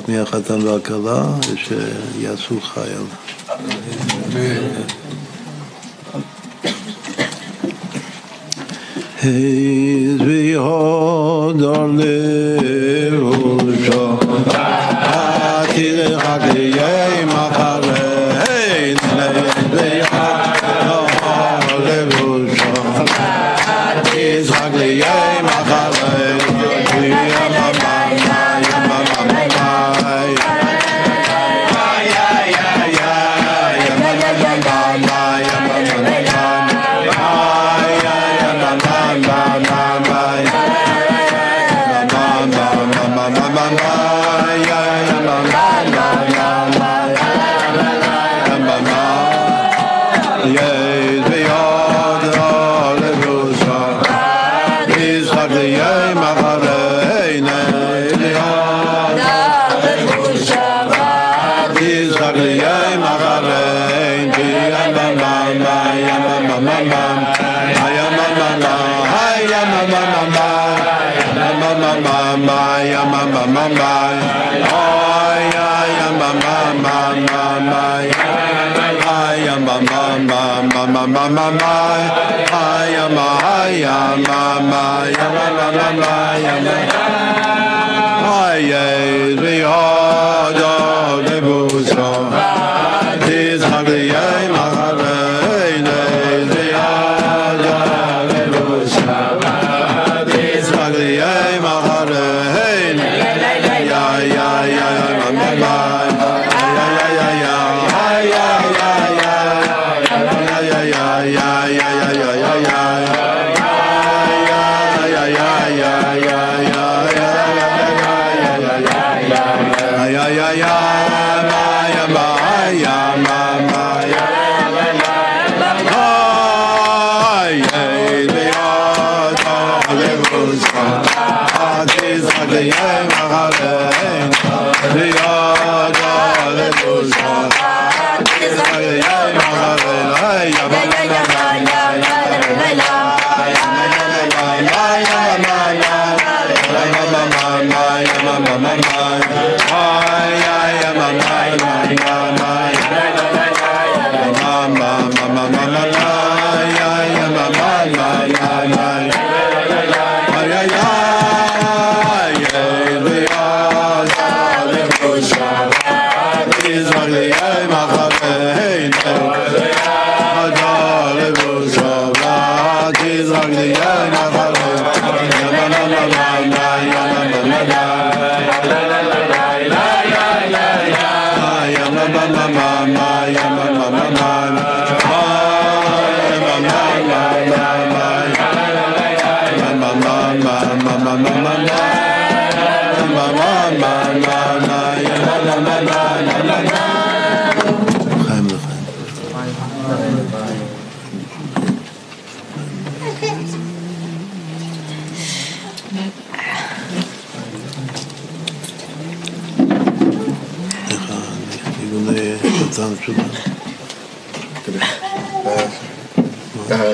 אחת מהחתן והכלה, ושיעשו חייל. Hey, we hold our lips.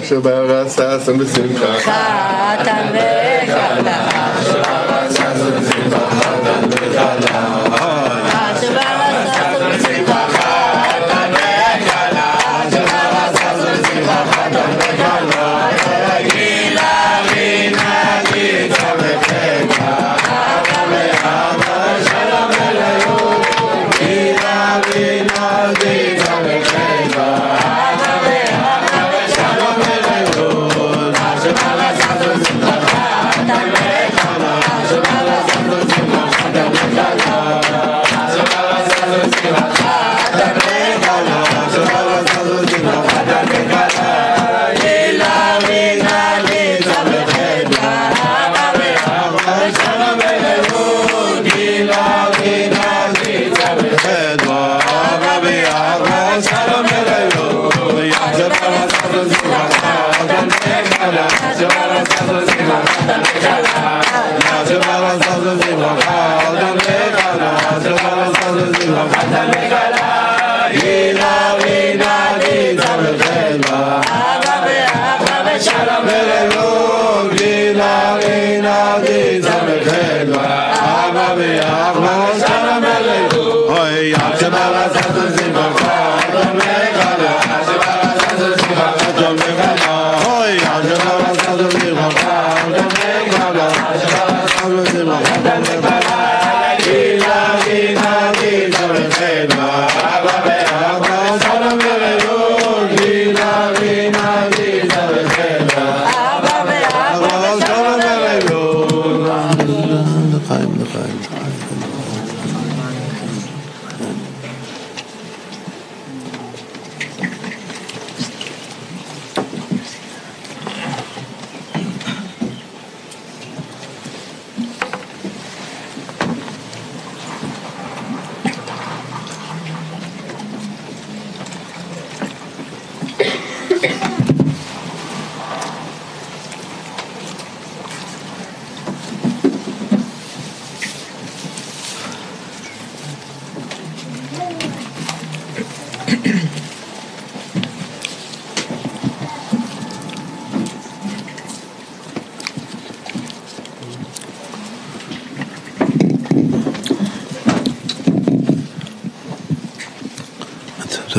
Shabarasas und Besimcha. Katan Vechata. Shabarasas und Besimcha.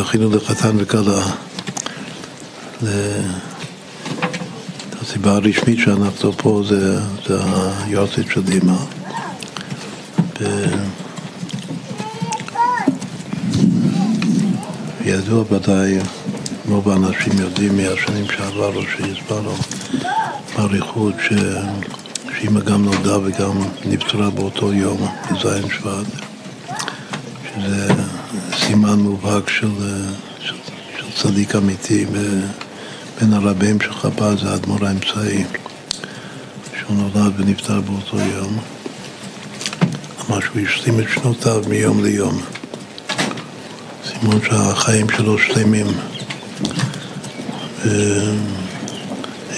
זכינו לחתן וכלה. הסיבה הרשמית שאנחנו פה זה, זה היועצת של אמא. ו- וידוע ודאי, רוב האנשים יודעים מהשנים שעברו שהסברנו באריכות ש... שאמא גם נולדה וגם נפטרה באותו יום, בז' שבט, סימן מובהק של, של, של צדיק אמיתי ב- בין הרבים של חב"ד זה האדמו"ר האמצעי, שהוא נולד ונפטר באותו יום. ממש הוא השלים את שנותיו מיום ליום. סימן שהחיים שלו שלמים.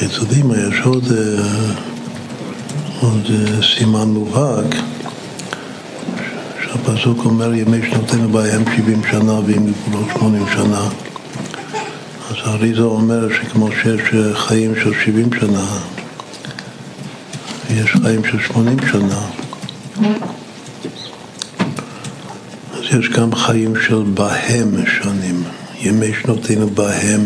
אצל דימה יש עוד, אה, עוד אה, סימן מובהק, שהפסוק אומר ימי שנותינו בהם 70 שנה ואם גבולות 80 שנה. אז האריזה אומר שכמו שיש אה, חיים של 70 שנה, יש חיים של 80 שנה, אז יש גם חיים של בהם שנים, ימי שנותינו בהם.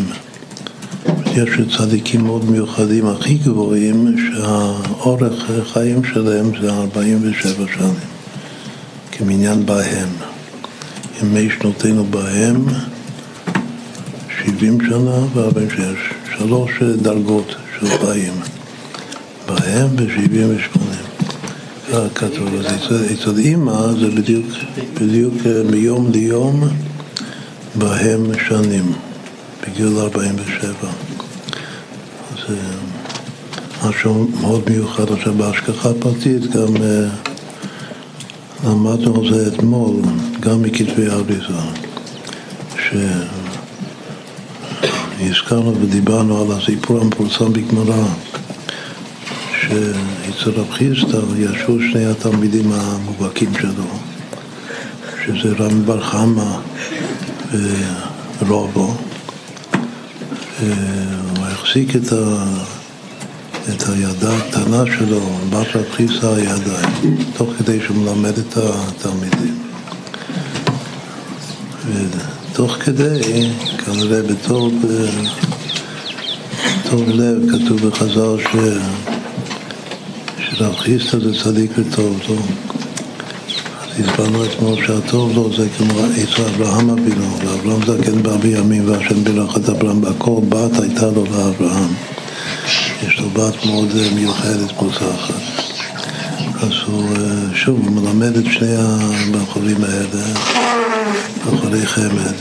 יש צדיקים מאוד מיוחדים, הכי גבוהים, שהאורך חיים שלהם זה 47 שנים, כמניין בהם. ימי שנותינו בהם 70 שנה ו-46, שלוש דרגות של חיים, בהם ו-70 ו-80. כך כתוב, אצל, אימא זה בדיוק, בדיוק אה, מיום ליום בהם שנים, בגיל 47. אז אה, משהו מאוד מיוחד עכשיו בהשגחה פרטית, גם אה, למדנו על זה אתמול, גם מכתבי אריזה, שהזכרנו ודיברנו על הסיפור המפורסם בגמרא, שאצל רב חיסטר ישבו שני התלמידים המובהקים שלו, שזה רמי בר חמא ורובו. אה, הוא החזיק את, ה, את הידה הקטנה שלו, בת רב הידיים, תוך כדי שהוא מלמד את התלמידים. ותוך כדי, כנראה בתור, בתור לב, כתוב בחז"ל ש... שרב חיסטה זה צדיק וטוב לו. הסברנו אתמול שהטוב לו זה כמו אצל אברהם אבינו, ואברהם זקן באבי ימים והשם ברך את אברהם בכל בת הייתה לו לאברהם. יש לו בת מאוד אה, מיוחדת מוצלחת. אז הוא, אה, שוב, הוא מלמד את שני הבחורים האלה, בחורי חמד.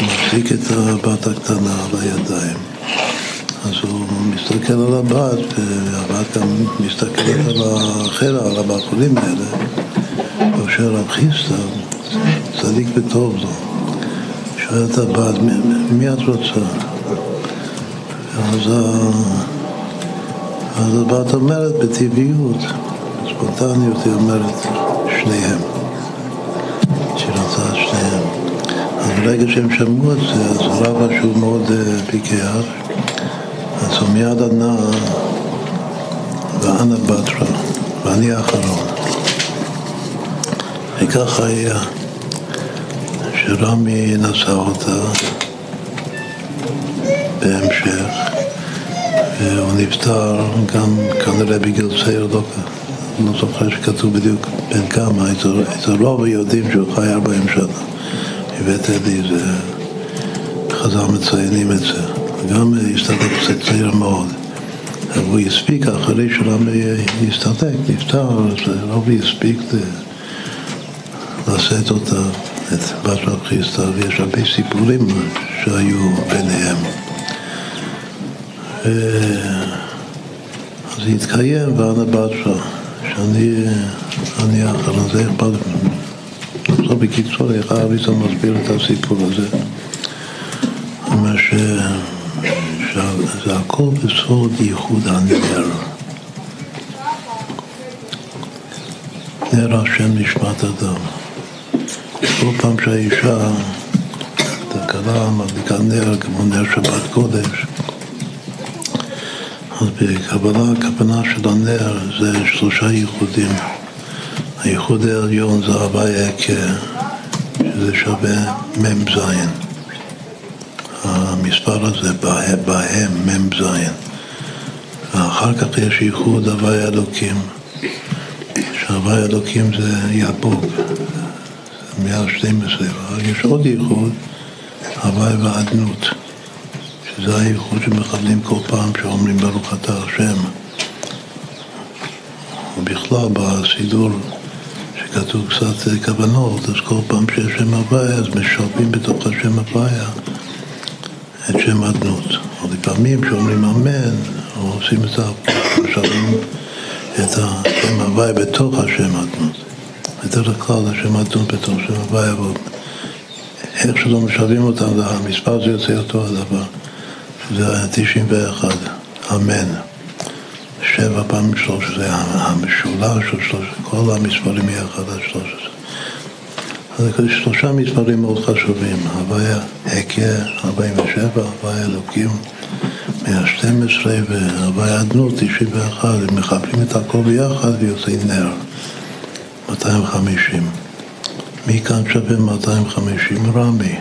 הוא מחזיק את הבת הקטנה על הידיים. אז הוא מסתכל על הבת, והבת גם מסתכלת על האחר, על הבחורים האלה. והוא שואל רב חיסטר, צדיק וטוב לו, שואל את הבת, "מי- את רוצה? אז, אז הבת אומרת בטבעיות, בספונטניות, היא אומרת שניהם. שהיא את שניהם. אז ברגע שהם שמעו את זה, אז רבא שהוא מאוד אה, פיקח, אז הוא מיד ענה, ואנה בתרא, ואני האחרון. וככה היה, שרמי נשא אותה בהמשך, והוא נפטר גם כנראה בגיל צעיר, לא, לא זוכר שכתוב בדיוק בין כמה, את הרוב יודעים שהוא חי 40 שנה. הבאת לי, זה, חז"ל מציינים את זה. גם הסתדק קצת צעיר מאוד. והוא הספיק אחרי שרמי הסתדק, נפטר, אז רבי הספיק לשאת אותה, את בת רב חיסטה, ויש הרבה סיפורים שהיו ביניהם. אז זה התקיים ואנה בתרא, שאני האחרון, זה אכפת ממנו. עכשיו בקיצור, איך האביסה מסביר את הסיפור הזה. אומר ש... שזה הכל בסוד ייחוד הנר. נר השם נשמת אדם. כל פעם שהאישה, הכלה מדליקה נר כמו נר שבת קודש, אז בקבלה הכוונה של הנר זה שלושה ייחודים. הייחוד העליון זה הווי יקה, שזה שווה מ"ז. המספר הזה בהם מ"ז. ואחר כך יש ייחוד הווי אלוקים, שהווי אלוקים זה יבוק, זה 112, אבל יש עוד ייחוד, הווי ואדנות, שזה הייחוד שמכבדים כל פעם שאומרים ברוך אתה השם. ובכלל בסידור שכתוב קצת כוונות, אז כל פעם שיש שם הוויה, אז משלבים בתוך השם הוויה את שם אדנות. או לפעמים כשאומרים אמן, או עושים את זה, משלבים את השם הוויה בתוך השם אדנות. בדרך כלל השם אדנות בתוך שם הוויה, איך שלא משלבים אותם, המספר זה יוצא אותו הדבר. זה 91, אמן. שבע פעמים שלוש זה המשולש של שלוש, כל המספרים יחד עד שלוש עשרה. אז שלושה מספרים מאוד חשובים, הוויה הקה 47, הוויה אלוקים 112 והוויה אדנות 91, הם מחפים את הכל ביחד ויוצא נר 250. מי כאן שווה 250? רמי.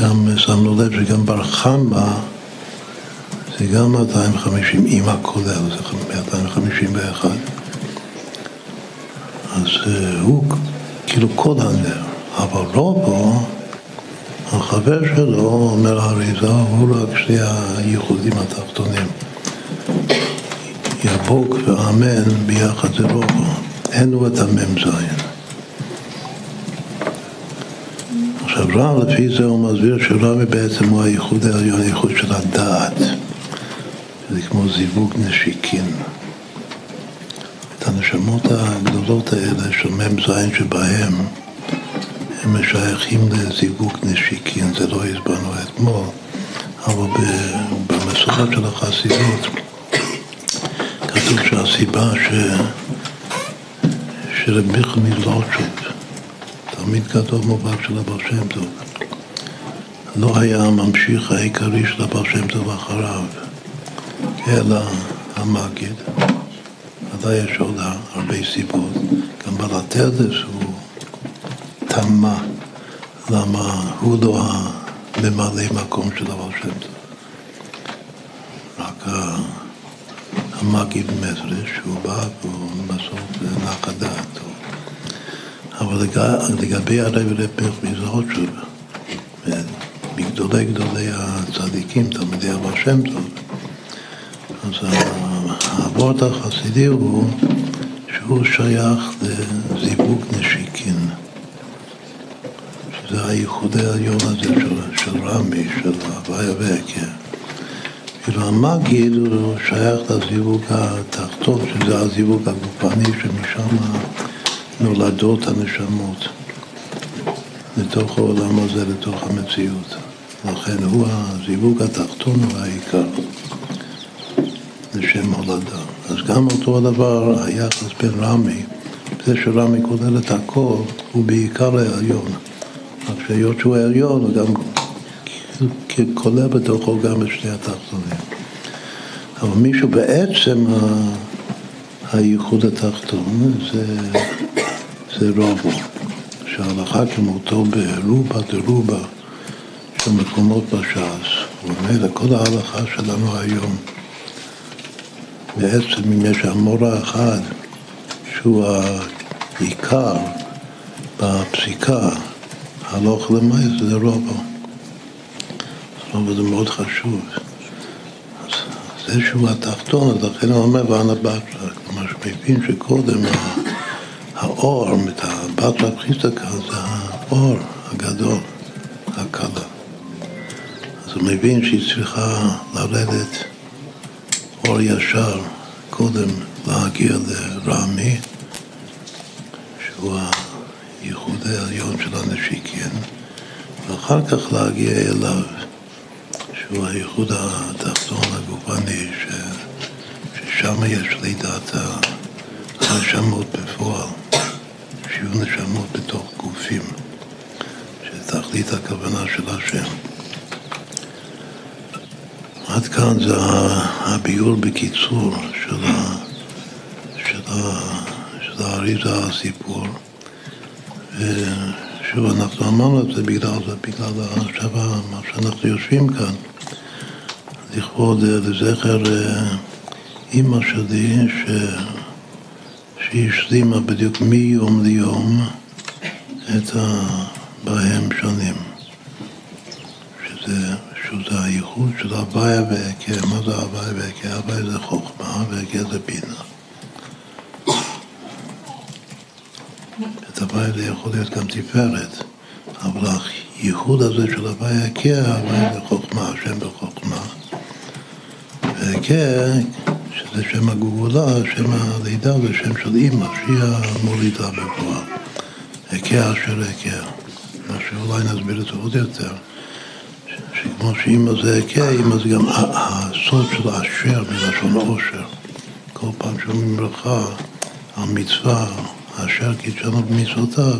גם שמנו לב שגם בר חמא זה גם 250 עם הכולל, זה 251. אז הוא כאילו כל הנר, אבל רובו, החבר שלו, אומר האריזה, הוא רק שני הייחודים התחתונים. יבוק ואמן ביחד זה רובו, אין לו את המ"ז. עכשיו רע לפי זה הוא מסביר שרמי בעצם הוא הייחוד העליון, הייחוד של הדעת. זה כמו זיווג נשיקין. את הנשמות הגדולות האלה של מ"ז שבהם הם משייכים לזיווג נשיקין, זה לא הסברנו אתמול, אבל במסורת של החסידות כתוב שהסיבה ש... שרב מיכל מזלוטשוב, תלמיד גדול מובהק של הבעל שם טוב, לא היה הממשיך העיקרי של הבעל שם טוב אחריו. אלא המגיד. ודאי יש עוד הרבה סיבות. גם בלטרדס הוא תמה למה הוא לא הממלא מקום של הבעל שם טוב. רק המגיד מזרש, שהוא בא והוא בסוף נח הדעת. אבל לגבי הרב רב מזרחות שוב, מגדולי גדולי הצדיקים, תלמידי הבעל שם טוב, אז הוורד החסידי הוא שהוא שייך לזיווג נשיקין, שזה הייחוד העליון הזה של, של רמי, של הוויה והקר. כאילו המגיד הוא שייך לזיווג התחתון, שזה הזיווג הגופני שמשם נולדות הנשמות לתוך העולם הזה, לתוך המציאות. לכן הוא הזיווג התחתון הוא העיקר. לשם הולדה. אז גם אותו הדבר, היחס בין רמי, זה שרמי כולל את הכל, הוא בעיקר העליון. רק שהיות שהוא העליון, הוא גם כולל בתוכו גם את שני התחתונים. אבל מישהו בעצם הייחוד התחתון זה, זה רובו, שההלכה כמותו ברובה דרובה של מקומות בש"ס, ומילא כל ההלכה שלנו היום, בעצם אם יש המורה אחד שהוא העיקר בפסיקה, הלוך למעשה זה רובו. רובו זה מאוד חשוב. זה שהוא התחתון, אז לכן הוא אומר ואנה בתרא, כלומר שמבין שקודם האור, את הבתרא פחיסטקה זה האור הגדול, הקלה. אז הוא מבין שהיא צריכה לרדת אור ישר, קודם להגיע לרמי, שהוא הייחוד העליון של הנשיקין, ואחר כך להגיע אליו. שהוא הייחוד התחתון הגופני, ש... ששם יש לידת הנשמות בפועל, שיהיו נשמות בתוך גופים, שתכלית הכוונה של השם. עד כאן זה הביור בקיצור של, האריזה הסיפור. ושוב, אנחנו אמרנו את זה בגלל זה, בגלל עכשיו מה שאנחנו יושבים כאן. לכבוד לזכר אימא שלי, ש... שהיא השלימה בדיוק מיום ליום את הבהם שנים. שזה, שזה הייחוד של הוויה והיקר. מה זה הוויה והיקר? הוויה זה חוכמה והיקר זה בינה. את הוויה זה יכול להיות גם תפארת, אבל הייחוד הזה של הוויה והיקר, הוויה זה חוכמה, השם בחוכמה. והיקר, שזה שם הגבולה, שם הלידה זה שם של אימא, שהיא המולידה בפועל. היכר אשר היכר. מה שאולי נסביר את זה עוד יותר. שכמו שאימא זה היכר, אימא זה גם הסוד של אשר מלשון עושר. כל פעם שאומרים ברכה על מצווה, אשר קידשנו במצוותיו,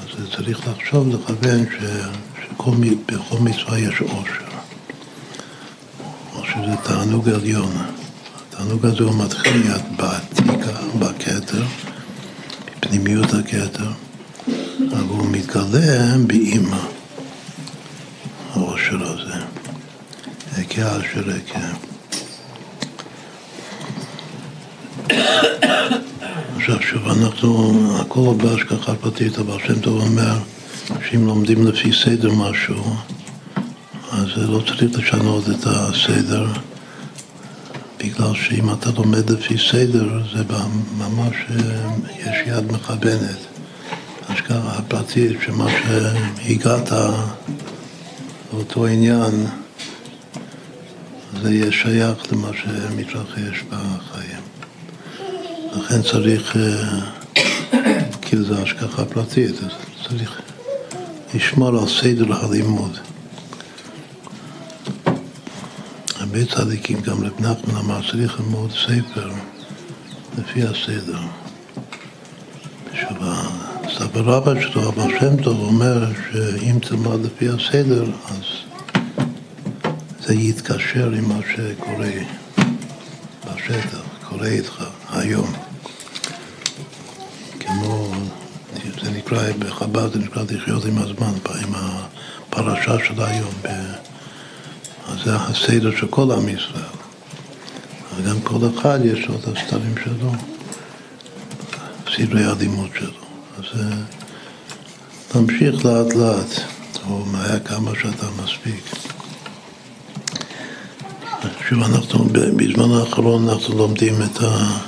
אז צריך לחשוב, לכוון, שבכל מצווה יש עושר. שזה תענוג עליון. התענוג הזה הוא מתחיל בעתיקה, בכתר, בפנימיות הכתר, אבל הוא מתגלה באימא, העושר הזה. הכה אשר הכה. עכשיו שוב, אנחנו, הכל בהשגחה פרטית, אבל שם טוב אומר שאם לומדים לפי סדר משהו, אז לא צריך לשנות את הסדר, בגלל שאם אתה לומד לפי סדר, זה ממש יש יד מכוונת. השקעה הפרטית, שמה שהגעת לאותו עניין, זה יהיה שייך למה שמתרחש בחיים. לכן צריך, כאילו זה השגחה פרטית, אז צריך לשמור על סדר הלימוד. הרבה צדיקים, גם רב נחמן צריך ללמוד ספר לפי הסדר. סבא רבא שלו, אבא שם טוב, אומר שאם תלמד לפי הסדר, אז זה יתקשר עם מה שקורה בשטח, קורה איתך היום. כמו, זה נקרא, בחב"ד זה נקרא לחיות עם הזמן, עם הפרשה של היום. אז זה הסדר של כל עם ישראל. וגם כל אחד יש לו את הסתרים שלו, סדרי הלימוד שלו. אז תמשיך לאט לאט, או מהר כמה שאתה מספיק. שוב, אנחנו בזמן האחרון אנחנו לומדים את, ה,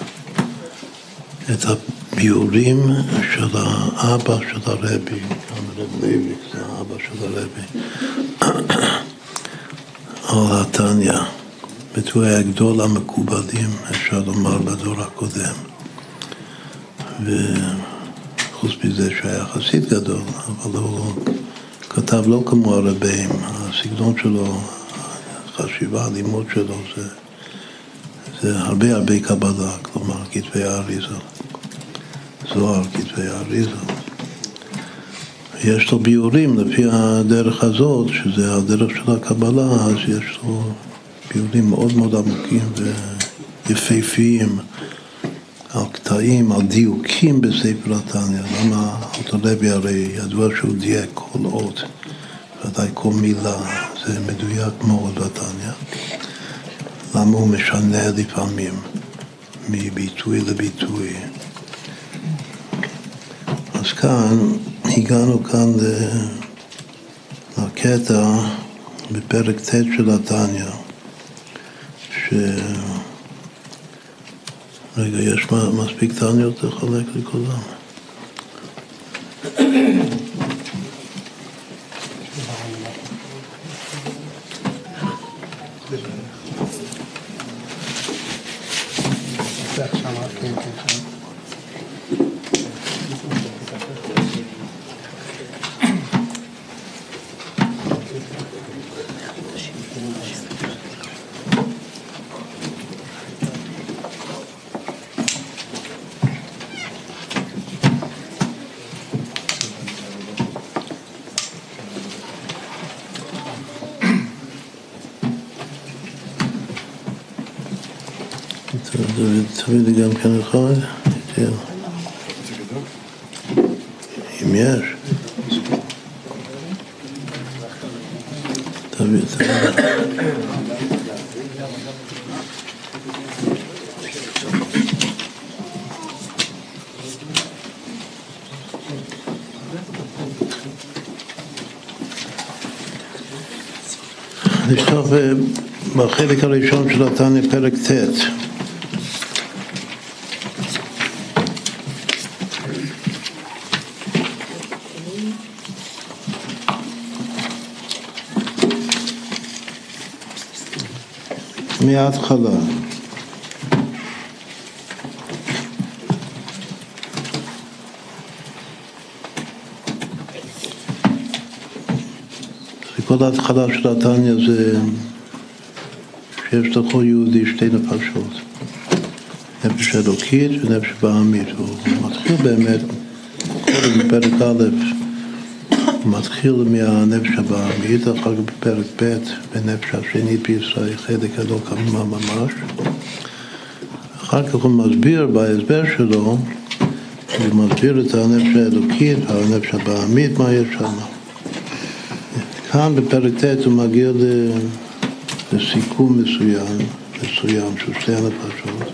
את הביאורים של האבא של הרבי, הרב לוי, זה האבא של הרבי. על התניא, הוא היה גדול המקובלים, אפשר לומר, בדור הקודם. וחוץ מזה שהיה חסיד גדול, אבל הוא כתב לא כמו הרבים, הסגנון שלו, החשיבה, הלימוד שלו, זה, זה הרבה הרבה קבלה, כלומר כתבי האריזה, זוהר, כתבי האריזה. יש לו ביורים לפי הדרך הזאת, שזה הדרך של הקבלה, אז יש לו ביורים מאוד מאוד עמוקים ויפהפיים על קטעים, על דיוקים בספר התניא. למה אותו לוי הרי ידוע שהוא דייק כל אות, ודאי כל מילה, זה מדויק מאוד בתניא. למה הוא משנה לפעמים מביטוי לביטוי. אז כאן, הגענו כאן לקטע בפרק ט' של התניא, ש... רגע, יש מספיק תניות לחלק לכולם? תביא לי גם כן אחד, כן. אם יש. תביא, תביא. נפתח בחלק הראשון של התניא פרק ט' מההתחלה. כל ההתחלה של התניא זה שיש לכל יהודי שתי נפשות, נפש אלוקית ונפש בעמית. הוא מתחיל באמת, קודם בפרק א', מתחיל מהנפש הבעמית, אחר כך בפרק ב', בנפש השנית בישראל, חלק אלוק כמובן ממש. אחר כך הוא מסביר בהסבר שלו, הוא מסביר את הנפש האלוקית והנפש הבעמית, מה יש שם. כאן בפרק ט' הוא מגיע לסיכום מסוים, מסוים של שתי הנפשות.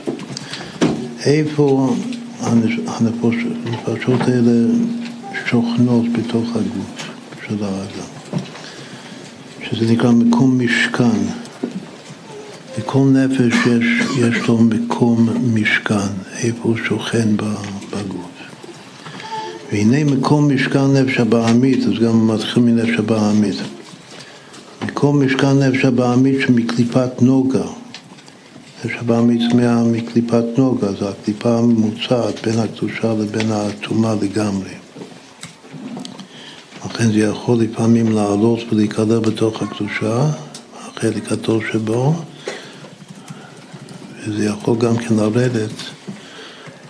איפה הנפשות האלה שוכנות בתוך הגוף של האדם, שזה נקרא מקום משכן. לכל נפש יש, יש לו מקום משכן, איפה הוא שוכן בגוף. והנה מקום משכן נפש הבעמית, אז גם מתחיל מנפש הבעמית. מקום משכן נפש הבעמית שמקליפת נוגה. נפש הבעמית מקליפת נוגה, זו הקליפה הממוצעת בין הקדושה לבין הטומאה לגמרי. לכן זה יכול לפעמים לעלות ולהיקלע בתוך הקדושה, החלק הטוב שבו, וזה יכול גם כן לרדת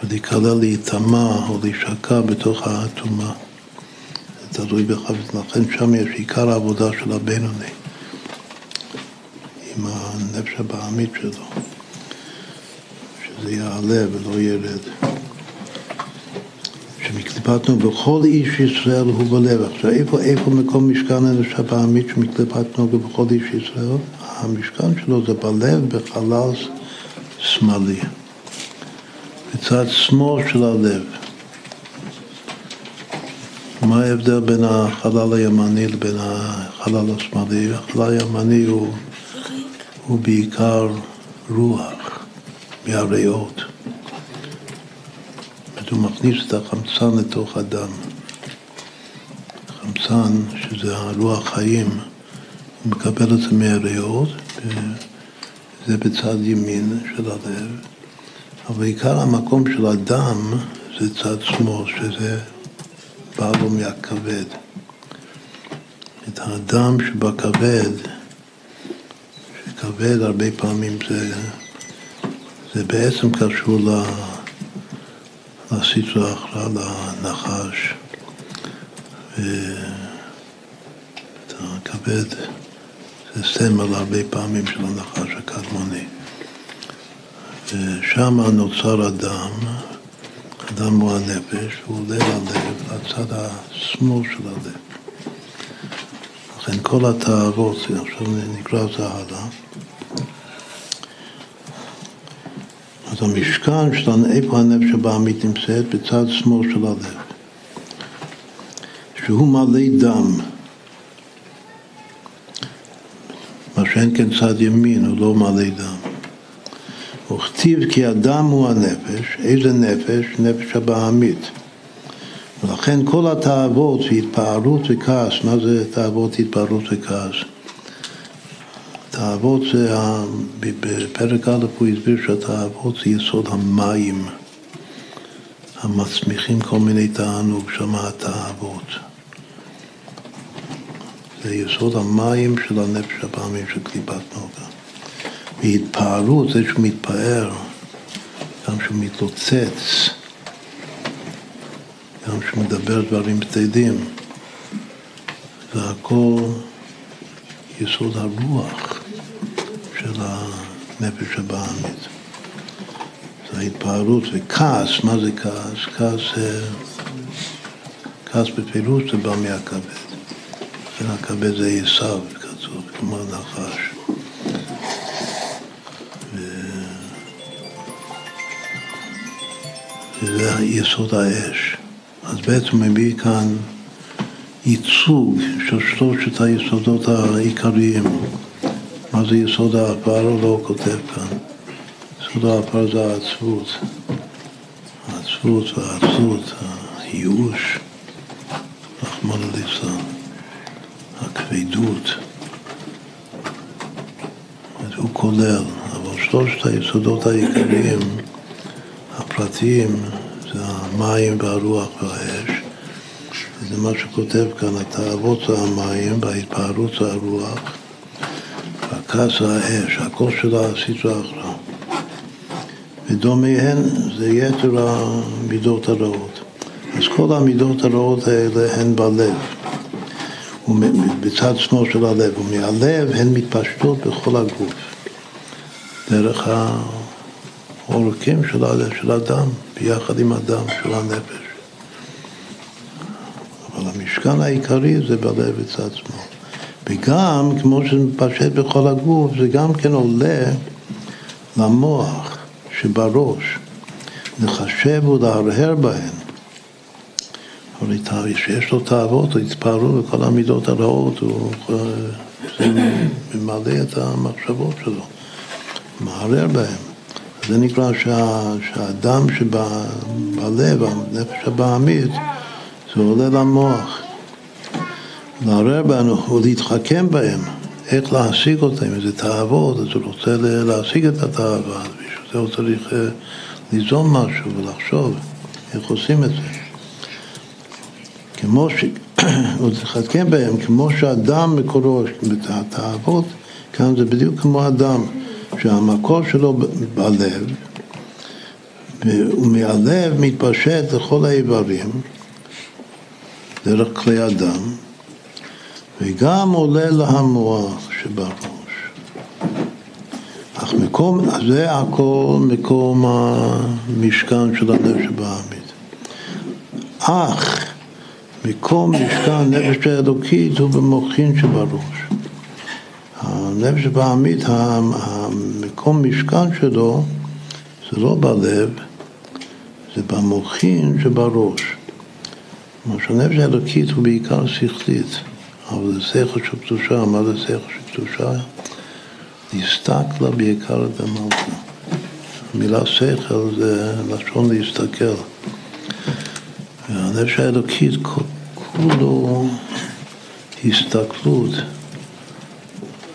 ולהיקלע להיטמע או להישקע בתוך הטומאה. זה תלוי בחפץ, לכן שם יש עיקר העבודה של הבינוני, עם הנפש הבעמית שלו, שזה יעלה ולא ירד. שמקליפתנו בכל איש ישראל הוא בלב. עכשיו, איפה, איפה מקום משכן הנפש הבעמית שמקליפתנו בכל איש ישראל? המשכן שלו זה בלב בחלל שמאלי. בצד שמאל של הלב. מה ההבדל בין החלל הימני לבין החלל השמאלי? החלל הימני הוא, הוא בעיקר רוח מהריאות. הוא מכניס את החמצן לתוך הדם. חמצן, שזה הרוח חיים, הוא מקבל את זה מהריאות, זה בצד ימין של הלב, אבל עיקר המקום של הדם זה צד שמאל, שזה בא לו מהכבד. את הדם שבכבד, שכבד הרבה פעמים זה, זה בעצם קשור ל... הסטרה אכלה לנחש ואת הכבד זה סמל הרבה פעמים של הנחש הקדמוני. ושם נוצר אדם, אדם הוא הנפש, הוא עולה ללב, לצד השמאל של הלב. לכן כל התאוות, עכשיו נקרא את זה הלאה. אז המשכן שלנו, איפה הנפש הבעמית נמצאת? בצד שמאל של הלב. שהוא מלא דם. מה שאין כן צד ימין, הוא לא מלא דם. וכתיב כי הדם הוא הנפש, איזה נפש? נפש הבעמית. ולכן כל התאוות והתפארות וכעס, מה זה תאוות, התפארות וכעס? תאוות זה, בפרק א' הוא הסביר שהתאוות זה יסוד המים המצמיחים כל מיני תענוג, שם התאוות. זה יסוד המים של הנפש הפעמים של קליפת מלכה. והתפארות זה שהוא מתפאר, גם שהוא מתלוצץ, גם שהוא מדבר דברים בצדדים. זה הכל יסוד הרוח של הנפש הבעמית. זה ההתפארות וכעס, מה זה כעס? כעס זה... כעס בפירוש זה בא מהכבד. לכן הכבד זה עשיו, כתוב, כמו נחש. וזה יסוד האש. אז בעצם מביא כאן ייצוג של שלושת היסודות העיקריים. מה זה יסוד העפר? הוא לא כותב כאן. יסוד העפר זה העצבות. העצבות והעצות, הייאוש, רחמנא ליצלן. הכבדות. הוא כולל, אבל שלושת היסודות העיקריים, הפרטיים, זה המים והרוח והאש. זה מה שכותב כאן, התאוות זה המים וההתפארות זה הרוח, והכעס זה האש, הכל של הסדרה אחרא. ודומיהן זה יתר המידות הרעות. אז כל המידות הרעות האלה הן בלב. בצד שמאל של הלב, ומהלב הן מתפשטות בכל הגוף, דרך העורקים של, של הדם, ביחד עם הדם של הנפש. אבל המשכן העיקרי זה בלב בצד שמאל. וגם, כמו שזה מתפשט בכל הגוף, זה גם כן עולה למוח שבראש, לחשב ולהרהר בהן. שיש לו תאוות, הוא התפארו וכל המידות הרעות, הוא ממלא את המחשבות שלו, מערער בהם. זה נקרא שה, שהדם שבלב, הנפש הבעמית, זה עולה למוח. לערער בנו ולהתחכם בהם, איך להשיג אותם, איזה תאוות, אז הוא רוצה להשיג את התאווה, בשביל זה הוא צריך אה, ליזום משהו ולחשוב איך עושים את זה. כמו ש... עוד להתחתן בהם, כמו שהדם מקורו, התאוות, כאן זה בדיוק כמו הדם, שהמקור שלו בלב, ומהלב מתפשט לכל האיברים, דרך כלי הדם, וגם עולה להמוח שבראש. אך מקום, זה הכל מקום המשכן של הנפש הבעמית. אך מקום משכן נפש האלוקית הוא במוחין שבראש. הנפש הבעמית, המקום משכן שלו זה לא בלב, זה במוחין שבראש. כלומר שהנפש האלוקית הוא בעיקר שכלית, אבל זה שכל של קדושה, מה זה שכל של קדושה? להסתכלה בעיקר במלכה. המילה שכל זה לשון להסתכל. והנפש האלוקית כולו הסתכלות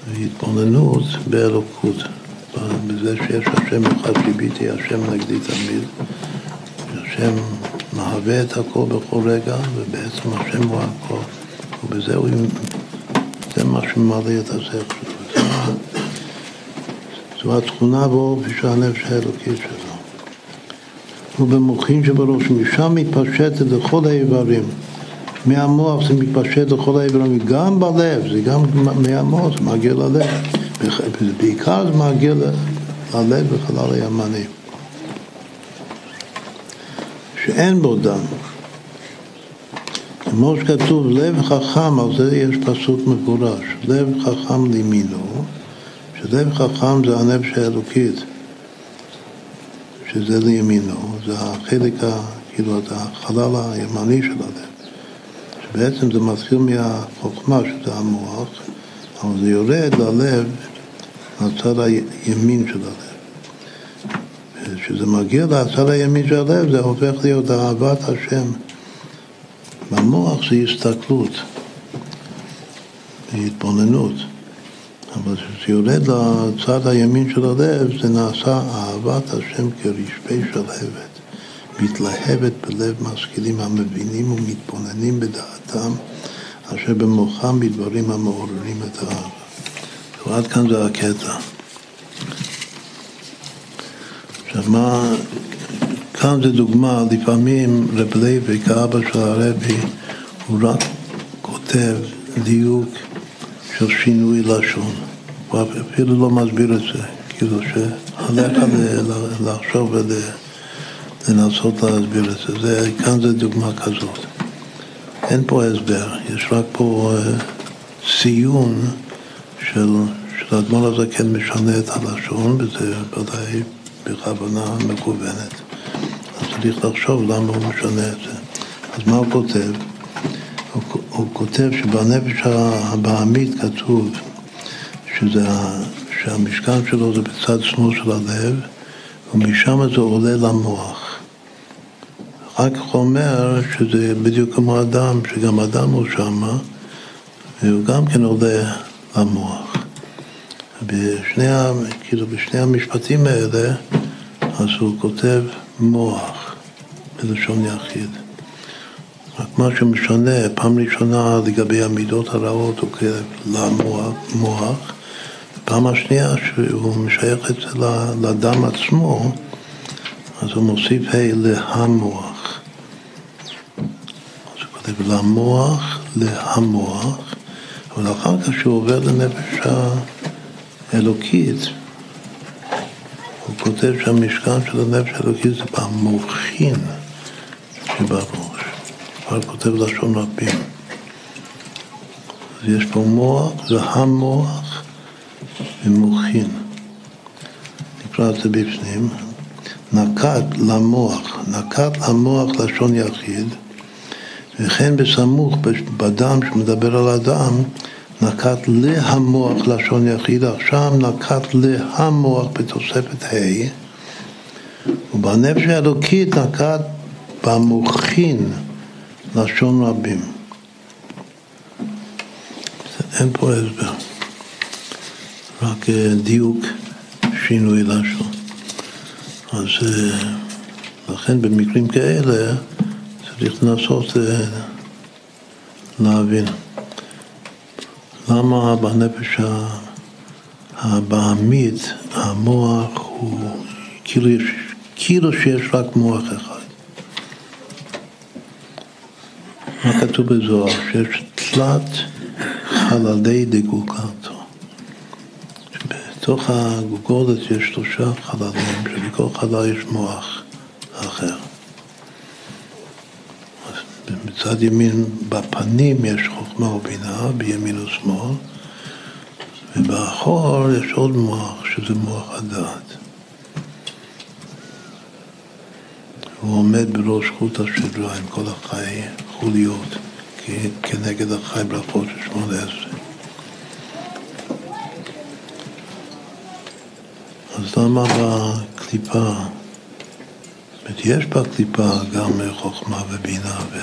והתבוננות באלוקות. בזה שיש השם אחד שיביתי, השם נגדי תמיד. השם מהווה את הכל בכל רגע, ובעצם השם הוא הכל. ובזה הוא, זה מה שממלא את השכל. זו התכונה באופי של הנפש האלוקית שלו. ובמוחין שבראש, משם מתפשטת לכל האיברים. מהמוח זה מתפשט לכל העברים, גם בלב, זה גם מהמוח, זה מגיע ללב. בעיקר זה מגיע ללב בחלל הימני. שאין בו דם. כמו שכתוב, לב חכם, על זה יש פסוק מפורש, לב חכם לימינו, שלב חכם זה הנפש האלוקית, שזה לימינו, זה החלק, כאילו, זה החלל הימני של הלב. שבעצם זה מתחיל מהחוכמה, שזה המוח, אבל זה יורד ללב, לצד הימין של הלב. כשזה מגיע לצד הימין של הלב, זה הופך להיות אהבת השם. במוח זה הסתכלות, התבוננות. אבל כשזה יורד לצד הימין של הלב, זה נעשה אהבת השם כרשפי שלהבת. מתלהבת בלב משכילים המבינים ומתבוננים בדעתם, אשר במוחם בדברים המעוררים את האהבה. ועד כאן זה הקטע. עכשיו מה, כאן זה דוגמה, לפעמים רב לוי, כאבא של הרבי, הוא רק כותב דיוק של שינוי לשון. הוא אפילו לא מסביר את זה, כאילו שעליך לחשוב ולנסות להסביר את זה. זה. כאן זה דוגמה כזאת. אין פה הסבר, יש רק פה ציון של, של האדמו"ר הזה כן משנה את הלשון, וזה ודאי בכוונה מכוונת. צריך לחשוב למה הוא משנה את זה. אז מה הוא כותב? הוא, הוא כותב שבנפש הבעמית כתוב שזה, שהמשכן שלו זה בצד שמאל של הלב, ומשם זה עולה למוח. אחר כך הוא אומר שזה בדיוק כמו אדם, שגם אדם הוא שמה, והוא גם כן עולה למוח. בשני, כאילו בשני המשפטים האלה, אז הוא כותב מוח בלשון יחיד. רק מה שמשנה, פעם ראשונה לגבי המידות הרעות הוא כותב למוח, פעם השנייה שהוא משייך את זה לדם עצמו, אז הוא מוסיף ה' להמוח. אז הוא כותב למוח, להמוח, אבל אחר כך שהוא עובר לנפש האלוקית, הוא כותב שהמשכן של הנפש האלוקית זה במוחין שבראש. כבר כותב לשון רבים. אז יש פה מוח, זה המוח ומוחין. נקרא את זה בפנים. נקט למוח, נקט למוח לשון יחיד, וכן בסמוך בדם שמדבר על הדם, נקט להמוח לשון יחיד, עכשיו נקט להמוח בתוספת ה', ובנפש האלוקית נקט במוחין לשון רבים. אין פה הסבר, רק אה, דיוק שינוי לשון. אז אה, לכן במקרים כאלה צריך לנסות אה, להבין למה בנפש הבעמית המוח הוא כאילו, כאילו שיש רק מוח אחד. מה כתוב בזוהר? שיש תלת חללי דגוגלתו. שבתוך הגוגולת יש שלושה חללים, שבכל חלל יש מוח אחר. בצד ימין, בפנים יש חוכמה ובינה, בימין ושמאל, ובאחור יש עוד מוח, שזה מוח הדעת. הוא עומד בראש חוט השדרה עם כל חוליות, כנגד החי ברכות של שמונה עשרה. אז למה בקליפה, זאת יש בקליפה גם חוכמה ובינה ו...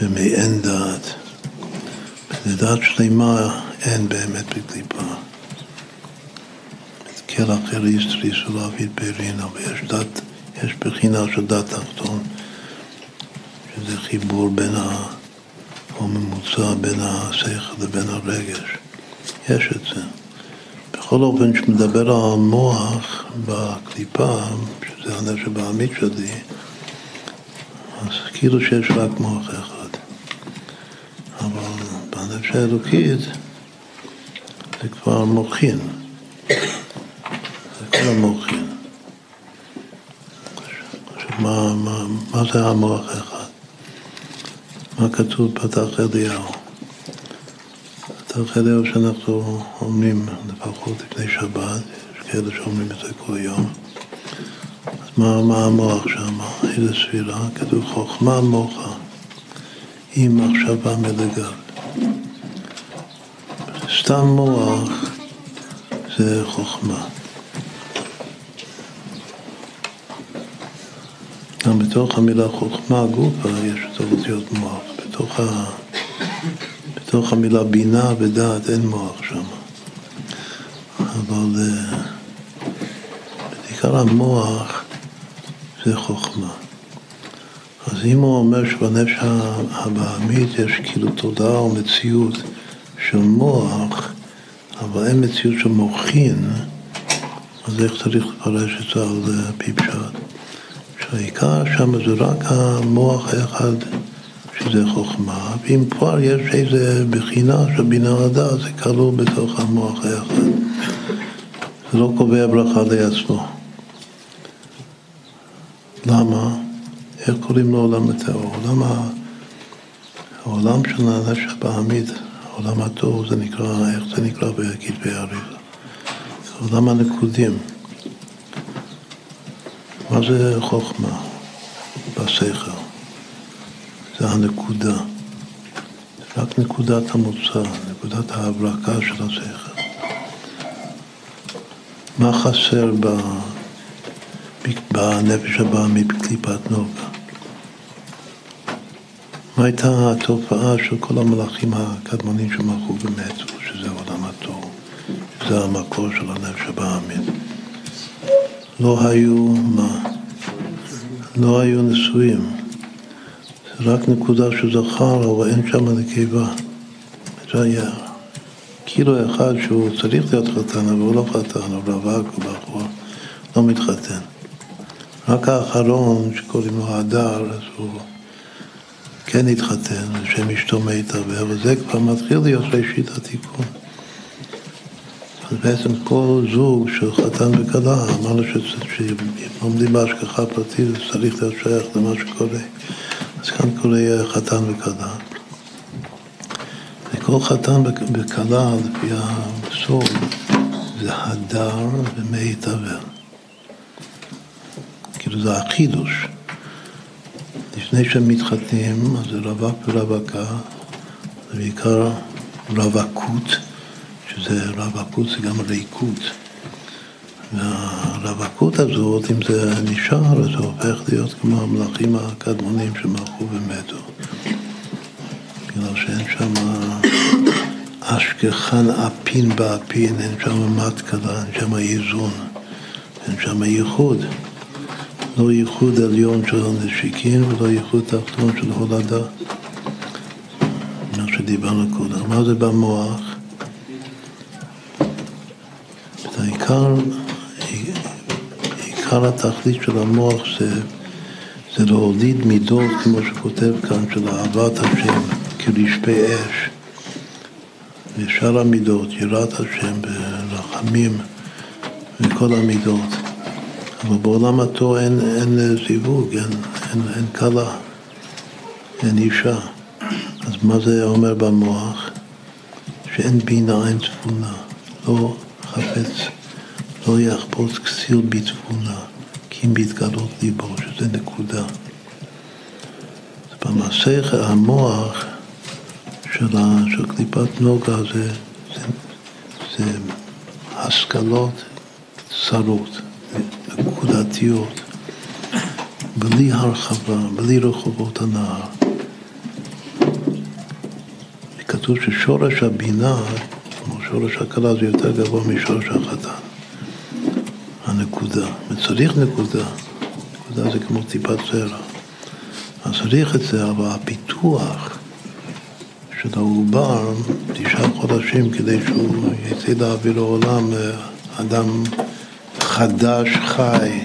ומאין דעת. לדעת שלמה אין באמת בקליפה. כל אחר איסטרי סולבית ברינה, ויש דת, יש בחינה של דת תחתון, שזה חיבור בין ה... או ממוצע בין השכל לבין הרגש. יש את זה. בכל אופן, כשמדבר על המוח בקליפה, שזה הנפש הבעמית שלי, אז כאילו שיש רק מוח אחד. שהאלוקית זה כבר מוחין, זה כל המוחין. מה, מה, מה זה המוח האחד? מה כתוב פתח אליהו? פתח אליהו שאנחנו אומרים לפחות לפני שבת, יש כאלה שאומרים את זה כל יום. אז מה, מה המוח שם? איזה ספירה? כתוב חוכמה מוחה, עם מחשבה מלגל. סתם מוח זה חוכמה. גם בתוך המילה חוכמה, גופה, יש את האותיות מוח. בתוך, ה... בתוך המילה בינה ודעת אין מוח שם. אבל אה, בעיקר המוח זה חוכמה. אז אם הוא אומר שבנפש הבעמית יש כאילו תודעה או מציאות של מוח, אבל אין מציאות של מוחין, אז איך צריך לפרש את זה על אה, פי פשט? שהעיקר שם זה רק המוח האחד שזה חוכמה, ואם כבר יש איזה בחינה של בינה לדעת, זה כלול בתוך המוח האחד. זה לא קובע ברכה לעצמו. למה? איך קוראים לעולם הטהור? העולם, העולם של הנפש הבעמית, העולם הטוב, זה נקרא, איך זה נקרא בכתבי אריזה? עולם הנקודים. מה זה חוכמה בשכל? זה הנקודה. זה רק נקודת המוצא, נקודת ההברקה של השכל. מה חסר ב... בנפש הבאה מקליפת נוגה? מה הייתה התופעה של כל המלאכים הקדמונים שמלכו ומתו, שזה עולם התור, שזה המקור של הנפש הבאמית? לא היו מה? לא היו נשואים. זה רק נקודה של זכר, אבל אין שם נקבה. זה היה כאילו אחד שהוא צריך להיות חתן, אבל הוא לא חתן, הוא רווק, הוא בחור, לא מתחתן. רק האחרון, שקוראים לו הדר, אז הוא כן התחתן, שם אשתו מתה, אבל זה כבר מתחיל להיות ראשית התיקון. אז בעצם כל זוג של חתן וכלה, אמרנו שעומדים בהשגחה פרטית, צריך להיות שייך למה שקורה. אז כאן קורה חתן וכלה. וכל חתן וכלה, לפי הסוד, זה הדר ומי תבל. כאילו זה החידוש. לפני שהם מתחתנים, אז זה רווק ורווקה, זה בעיקר רווקות. שזה רווקות זה גם ריקות. והרווקות הזאת, אם זה נשאר, זה הופך להיות כמו המלאכים הקדמונים שמלכו ומתו. בגלל שאין שם אשכחן אפין באפין, אין שם מתקלה, אין שם איזון, אין שם ייחוד. לא ייחוד עליון של נשיקים ולא ייחוד תחתון של הולדה. מה שדיברנו קודם. מה זה במוח? עיקר, עיקר התכלית של המוח זה, זה להוליד מידות, כמו שכותב כאן, של אהבת השם כרשפי אש. ושאר המידות, יראת השם ברחמים וכל המידות. אבל בעולם התור אין, אין זיווג, אין, אין, אין כלה, אין אישה. אז מה זה אומר במוח? שאין בינה, אין תבונה, לא חפץ לא יחפוץ כסיל בתבונה, כי אם בהתגלות ליבו, שזה נקודה. במסך המוח של, של קליפת נוגה זה, זה, זה השכלות צרות, נקודתיות, בלי הרחבה, בלי רחובות הנהר. וכתוב ששורש הבינה, שורש הכלה, זה יותר גבוה משורש החתן. הנקודה, וצריך נקודה, נקודה זה כמו טיפת זרע. אז צריך את זה, אבל הפיתוח של העובר, תשעה חודשים כדי שהוא יצא לאוויר העולם, אדם חדש, חי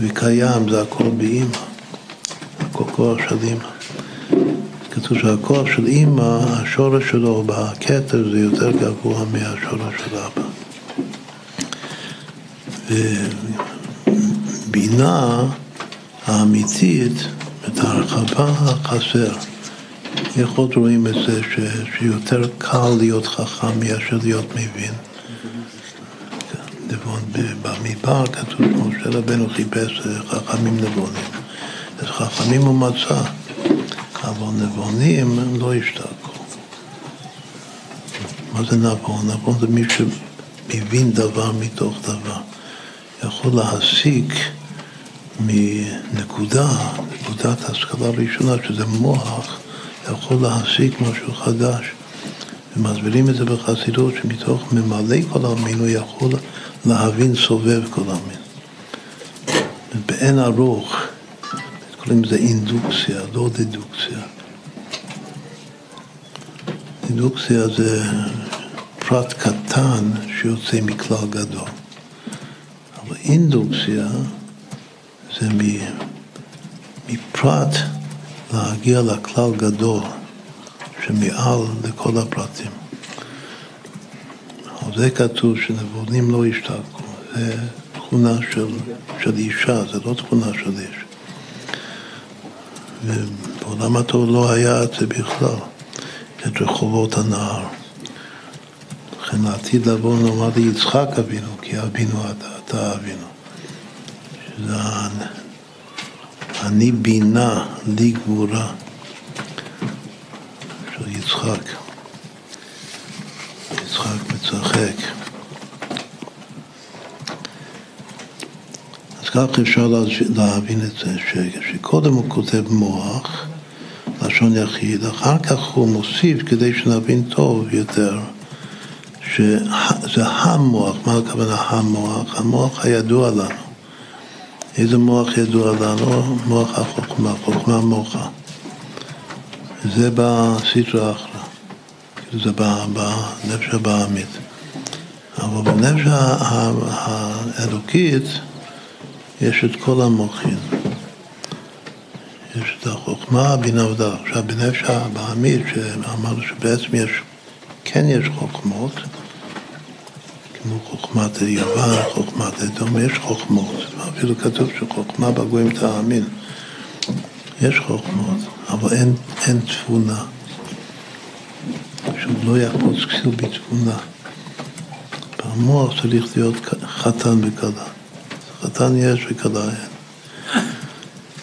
וקיים, זה הכל באימא, הכל כוח של אימא. כתוב שהכוח של אימא, השורש שלו בכתר זה יותר גבוה מהשורש של אבא. ובינה האמיתית, את ההרחבה החסר. איך עוד רואים את זה ש, שיותר קל להיות חכם מאשר להיות מבין? נבון במדבר כתוב שמשה רבנו חיפש חכמים נבונים. אז חכמים הוא מצא, אבל נבונים לא השתקעו. מה זה נבון? נבון זה מי שמבין דבר מתוך דבר. יכול להסיק מנקודה, נקודת השכלה ראשונה, שזה מוח, יכול להסיק משהו חדש. ומסבירים את זה בחסידות, שמתוך ממלא כל המין הוא יכול להבין סובב כל המין. באין ארוך, קוראים לזה אינדוקציה, לא דדוקציה. אינדוקציה זה פרט קטן שיוצא מכלל גדול. אבל אינדוקציה זה מפרט להגיע לכלל גדול שמעל לכל הפרטים. על זה כתוב שנבונים לא ישתקו, זה תכונה של, של אישה, זה לא תכונה של איש. ובעולם התור לא היה את זה בכלל, את רחובות הנהר. לכן העתיד לבוא נאמר ליצחק אבינו, כי אבינו אתה, אתה אבינו. שזה אני בינה, לי גבורה, של יצחק. יצחק מצחק. כך אפשר להבין את זה, שקודם הוא כותב מוח, לשון יחיד, אחר כך הוא מוסיף כדי שנבין טוב יותר, שזה המוח, מה הכוונה המוח? המוח הידוע לנו. איזה מוח ידוע לנו? מוח החוכמה, חוכמה מוחה. זה בסטרה אחלה, זה בנפש הבעמית. אבל בנפש האלוקית יש את כל המוחים. יש את החוכמה, הבינה ודעת. עכשיו, בנפש הבעמית, שאמרנו שבעצם יש, כן יש חוכמות, כמו חוכמת יוון, חוכמת אדום, יש חוכמות. אפילו כתוב שחוכמה בגויים תאמין. יש חוכמות, אבל אין, אין תבונה. שהוא לא יחפוץ כסיל בתבונה. במוח צריך להיות חתן וכלה. חתן יש וכלה אין.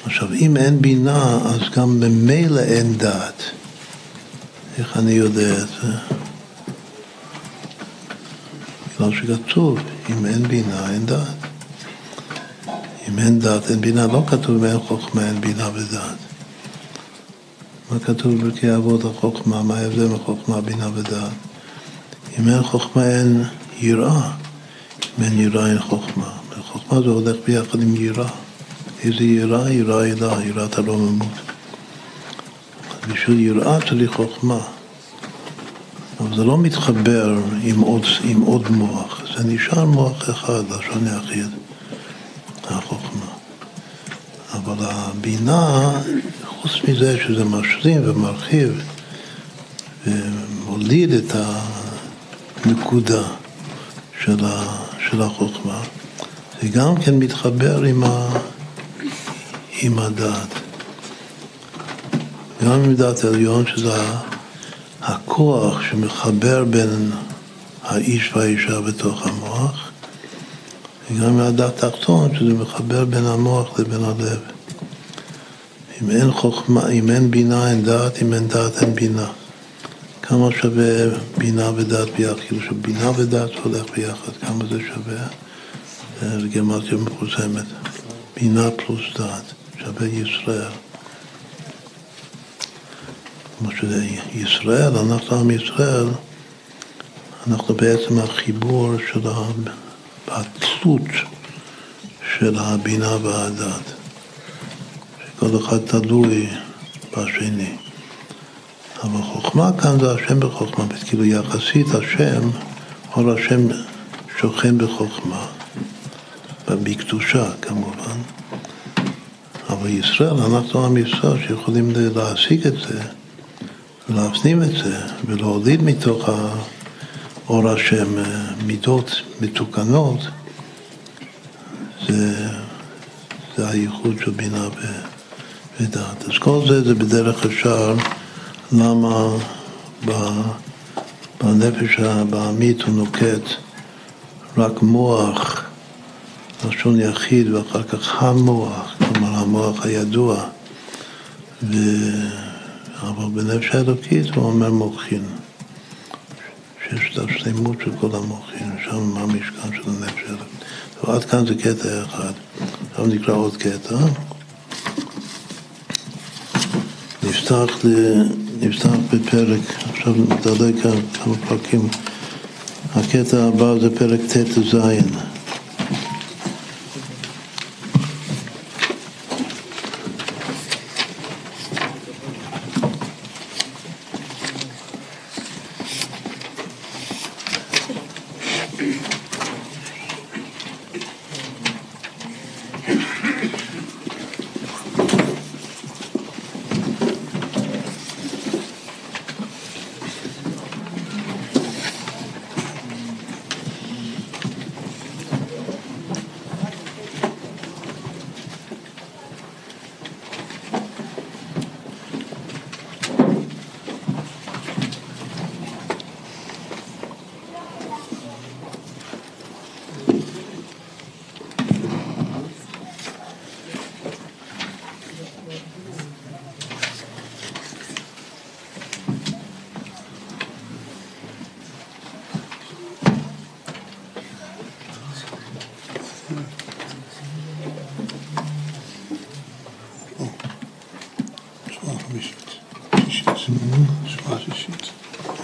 עכשיו, אם אין בינה, אז גם ממילא אין דעת. איך אני יודע את זה? בגלל שכתוב, אם אין בינה, אין דעת. אם אין דעת, אין בינה, לא כתוב אין חוכמה, אין בינה ודעת. מה כתוב בפרקי אבות החוכמה, מה ההבדל מחוכמה, בינה ודעת? אם אין חוכמה אין יראה, אם אין יראה אין חוכמה. חוכמה זה הולך ביחד עם יראה. איזה יראה? יראה אלה, יראת הרוממות. בשביל יראה צריך חוכמה. אבל זה לא מתחבר עם עוד, עם עוד מוח, זה נשאר מוח אחד, לשון יחיד, החוכמה. אבל הבינה, חוץ מזה שזה משלים ומרחיב ומוליד את הנקודה של, ה, של החוכמה, זה גם כן מתחבר עם, ה, עם הדעת. גם עם דעת עליון, שזה הכוח שמחבר בין האיש והאישה בתוך המוח, וגם מהדעת תחתון, שזה מחבר בין המוח לבין הלב. אם אין חוכמה, אם אין בינה אין דעת, אם אין דעת אין בינה. כמה שווה בינה ודעת ביחד? כאילו שבינה ודעת הולך ביחד, כמה זה שווה? גמרתיה מפורסמת. בינה פלוס דעת שווה ישראל. כמו שזה ישראל, אנחנו עם ישראל, אנחנו בעצם החיבור של התלות של הבינה והדת, שכל אחד תלוי בשני. אבל חוכמה כאן זה השם בחוכמה, כאילו יחסית השם, אור השם שוכן בחוכמה, בקדושה כמובן. אבל ישראל, אנחנו עם ישראל שיכולים להשיג את זה ולהפנים את זה ולהוליד מתוך האור השם אה, מידות מתוקנות, זה, זה הייחוד של בינה ודעת. אז כל זה זה בדרך השאר למה בנפש הבעמית הוא נוקט רק מוח, לשון יחיד ואחר כך המוח, כלומר המוח הידוע. ו... אבל בנפש האלוקית הוא אומר מוחין, שיש את השלימות של כל המוחין, שם מה המשכן של הנפש האלוקית. ועד כאן זה קטע אחד. עכשיו נקרא עוד קטע. נפתח, נפתח בפרק, עכשיו נדלג כמה פרקים. הקטע הבא זה פרק ט"ז.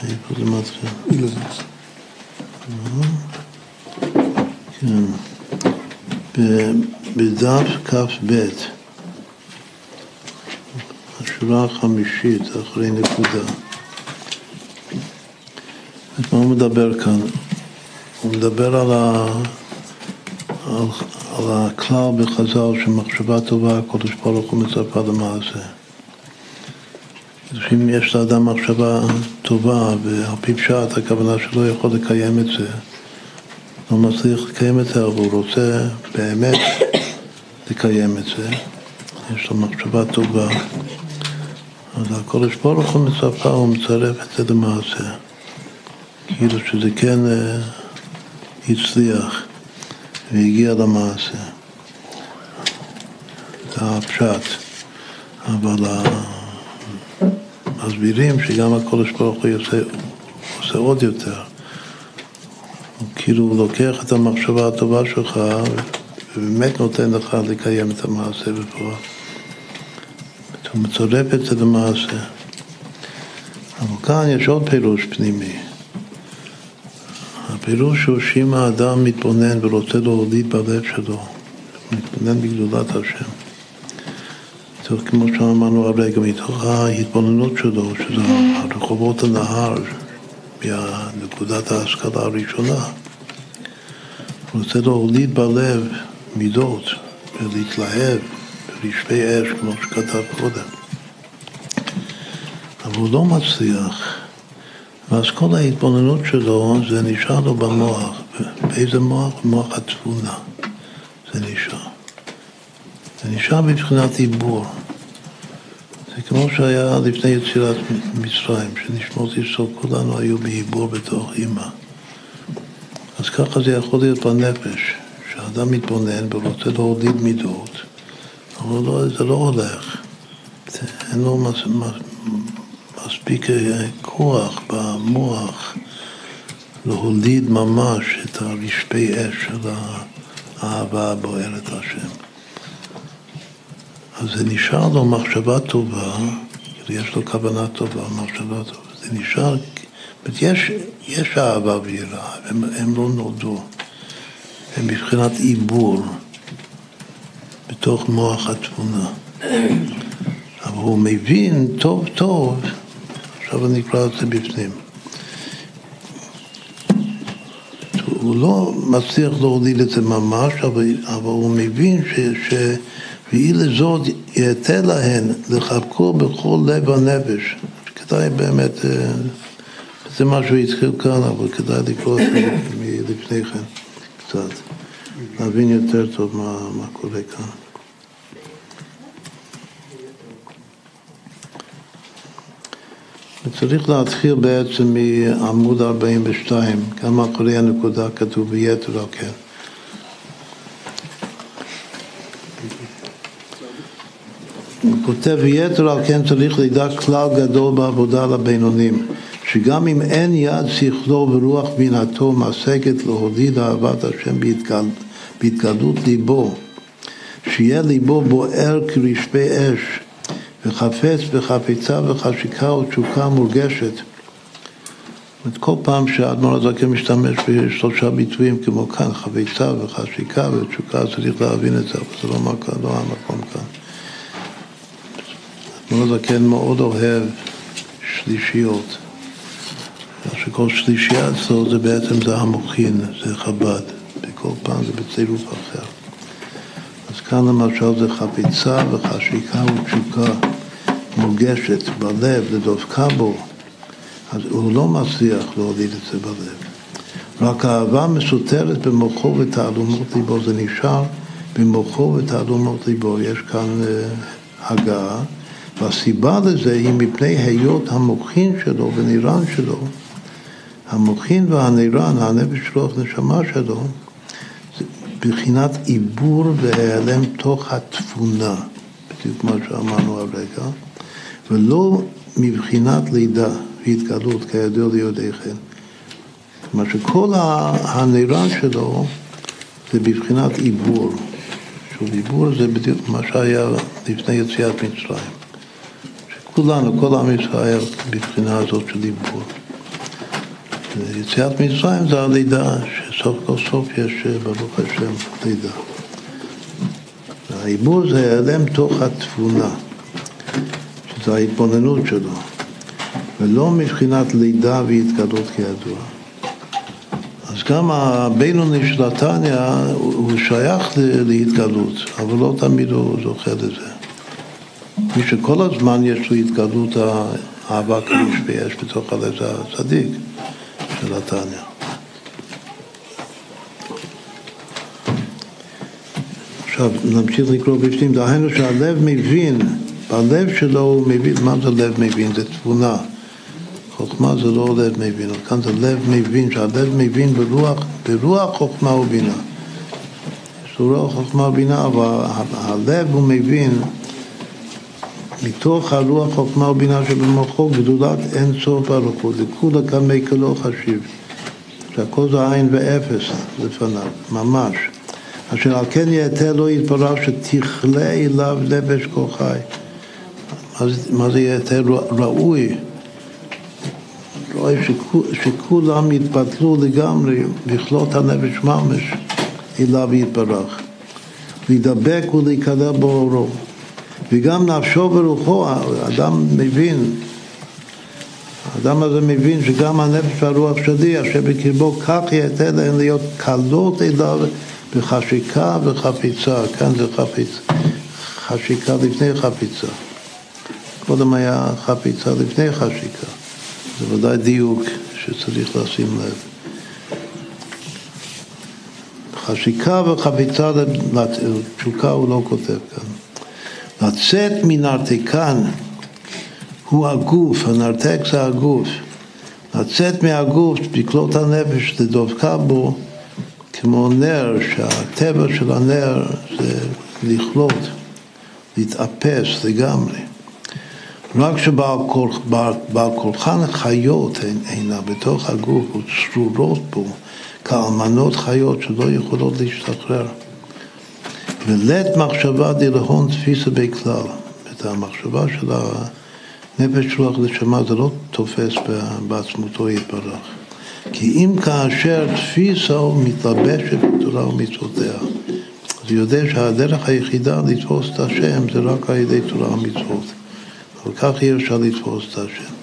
איפה זה מתחיל? כן. בדף כ"ב, השורה החמישית, אחרי נקודה. מה הוא מדבר כאן? הוא מדבר על, ה... על... על הכלל בחז"ל שמחשבה טובה, הקדוש ברוך הוא מצפה למעשה. אם יש לאדם מחשבה טובה ועל פי פשט הכוונה שלא יכול לקיים את זה, לא מצליח לקיים את זה, אבל הוא רוצה באמת לקיים את זה, יש לו מחשבה טובה, אז הקודש ברוך הוא מצפה, הוא מצרף את זה למעשה, כאילו שזה כן uh, הצליח והגיע למעשה. זה הפשט, אבל מסבירים שגם הקודש ברוך הוא עושה, עושה עוד יותר. הוא כאילו לוקח את המחשבה הטובה שלך ובאמת נותן לך לקיים את המעשה בפועל. הוא מצרף את זה למעשה. אבל כאן יש עוד פירוש פנימי. הפירוש הוא שאם האדם מתבונן ורוצה להוליד בלב שלו, מתבונן בגדולת השם. מתוך, כמו שאמרנו הרגע, מתוך ההתבוננות שלו, שזה רחובות הנהר, מנקודת ההשכלה הראשונה, הוא רוצה להוליד בלב מידות ולהתלהב ברשפי אש, כמו שכתב קודם. אבל הוא לא מצליח. ואז כל ההתבוננות שלו זה נשאר לו במוח. באיזה מוח? במוח התבונה. זה נשאר. זה נשאר בבחינת עיבור. זה כמו שהיה לפני יצירת מצרים, שנשמות ישראל כולנו היו בעיבור בתוך אימא. אז ככה זה יכול להיות בנפש, שאדם מתבונן ורוצה להוליד מידות, אבל לא, זה לא הולך. אין לו מס, מס, מספיק כוח במוח להוליד ממש את הרשפי אש של האהבה הבוערת השם. אז זה נשאר לו מחשבה טובה, יש לו כוונה טובה, מחשבה טובה, זה נשאר, יש, יש אהבה ויראה, הם, הם לא נולדו, הם מבחינת עיבור בתוך מוח התבונה. אבל הוא מבין טוב טוב, עכשיו אני אקרא את זה בפנים. הוא לא מצליח להוליד את זה ממש, אבל, אבל הוא מבין ש... ש והיא לזאת יתה להן לחבקו בכל לב הנפש. כדאי באמת, אה, זה מה שהוא התחיל כאן, אבל כדאי לקרוא את זה מלפני כן קצת, להבין יותר טוב מה, מה קורה כאן. וצריך להתחיל בעצם מעמוד 42, גם אחרי הנקודה כתוב ביתר על כן. הוא כותב, ויתר על כן צריך לדע כלל גדול בעבודה לבינונים, שגם אם אין יד שכלו ורוח בינתו מעסקת להוליד אהבת השם בהתגל, בהתגלות ליבו, שיהיה ליבו בוער כרשפי אש, וחפץ בחפיצה וחשיקה ותשוקה מורגשת. זאת כל פעם שהאדמו"ר הזקן משתמש בשלושה ביטויים כמו כאן, חפיצה וחשיקה ותשוקה, צריך להבין את זה, אבל זה לא, לא המקום כאן. האדמו"ר הזקן מאוד אוהב שלישיות. שכל שלישייה אצלו זה בעצם זה המוחין, זה חב"ד, וכל פעם זה בצירוף אחר. אז כאן למשל זה חפיצה וחשיקה ותשוקה מורגשת בלב, לדבקה בו, אז הוא לא מצליח להוליד את זה בלב. רק האהבה מסותרת במוחו ותעלומות ליבו, זה נשאר במוחו ותעלומות ליבו. יש כאן uh, הגעה, והסיבה לזה היא מפני היות המוחין שלו ונירן שלו, המוחין והנירן, הנפש שלו, הנשמה שלו, בחינת עיבור והיעלם תוך התבונה, בדיוק מה שאמרנו הרגע, ולא מבחינת לידה והתגלות כידוע ליודעיכם. כלומר שכל הנירן שלו זה בבחינת עיבור. שוב, עיבור זה בדיוק מה שהיה לפני יציאת מצרים. שכולנו, כל עם ישראל בבחינה הזאת של עיבור. יציאת מצרים זה הלידה, שסוף כל סוף יש, ברוך השם, לידה. העיבור זה היעלם תוך התבונה, שזה ההתבוננות שלו, ולא מבחינת לידה והתגלות כידוע. אז גם הבינוני של התניא הוא שייך להתגלות, אבל לא תמיד הוא זוכה לזה. מי שכל הזמן יש לו התגלות האהבה כריש ויש בתוך הלב זה הצדיק. של התניא. עכשיו נמשיך לקרוא בפנים, דהיינו שהלב מבין, בלב שלו הוא מבין, מה זה לב מבין? זה תבונה. חוכמה זה לא לב מבין, כאן זה לב מבין, שהלב מבין ברוח, ברוח חוכמה ובינה. יש לו חוכמה ובינה, אבל הלב הוא מבין מתוך הרוח חוכמה ובינה שבמוחו גדולת אין סוף ברוך זה כולה קמי כלא חשיב שהכל זה עין ואפס לפניו, ממש. אשר על כן יתר לא יתפרש שתכלה אליו נפש כל חי מה זה יתר ראוי? ראוי שכולם יתבטלו לגמרי בכלות הנפש ממש אליו יתברך. להידבק ולהיקרא באורו וגם נפשו ורוחו, האדם מבין, האדם הזה מבין שגם הנפש והרוח שלי, אשר בקרבו כך יתה להן להיות קלות אליו בחשיקה וחפיצה, כאן זה חפיצה, חשיקה לפני חפיצה. קודם היה חפיצה לפני חשיקה, זה ודאי דיוק שצריך לשים לב. חשיקה וחפיצה לתשוקה הוא לא כותב כאן. לצאת מנרתקן הוא הגוף, הנרתק זה הגוף. לצאת מהגוף, לקלוט הנפש, לדבקה בו כמו נר, שהטבע של הנר זה לכלות, להתאפס לגמרי. רק שבעל כולחן חיות אינה בתוך הגוף וצרורות בו כאלמנות חיות שלא יכולות להשתחרר. ולית מחשבה דלהון תפיסה בכלל. את המחשבה של הנפש רוח נשמה זה לא תופס בעצמותו יתברך. כי אם כאשר תפיסה מתלבשת בתורה ומצוותיה, אז הוא יודע שהדרך היחידה לתפוס את השם זה רק על ידי תורה ומצוות. אבל כך אי אפשר לתפוס את השם.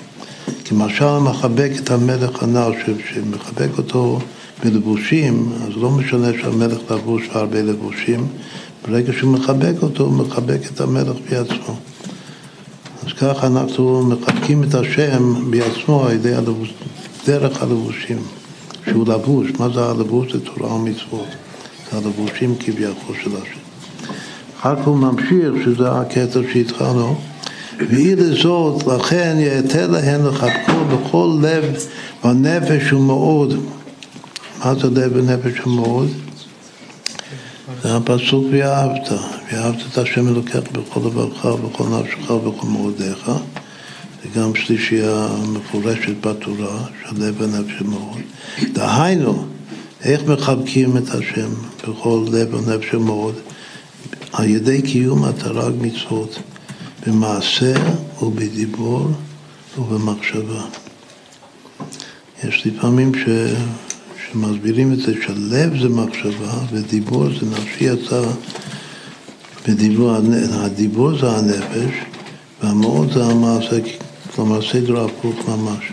כי משל מחבק את המלך הנ"ל, שמחבק אותו בלבושים, אז לא משנה שהמלך לבוש הרבה לבושים, ברגע שהוא מחבק אותו, הוא מחבק את המלך בעצמו. אז וככה אנחנו מחבקים את השם בעצמו על ידי הלבוש, דרך הלבושים, שהוא לבוש. מה זה הלבוש? זה תורה ומצוות. זה הלבושים כביכול של השם. אחר כך הוא ממשיך, שזה הקטע שהתחלנו, ואי לזאת, לכן יתר להן לחבקו בכל לב ונפש ומאוד. מה זה לב ונפש ומאוד? זה הפסוק ואהבת, ואהבת את השם אלוקיך בכל לבבך ובכל נפשך ובכל מאודיך. זה גם שלישייה מפורשת בתורה, של לב ונפש ומאוד. דהיינו, איך מחבקים את השם בכל לב ונפש ומאוד? על ידי קיום התרג מצוות במעשה ובדיבור ובמחשבה. יש לפעמים ש... שמסבירים את זה שלב זה מחשבה ודיבור זה נפשי יצא בדיבור, הדיבור זה הנפש והמאוד זה המעשה, כלומר סדר הפוך ממש.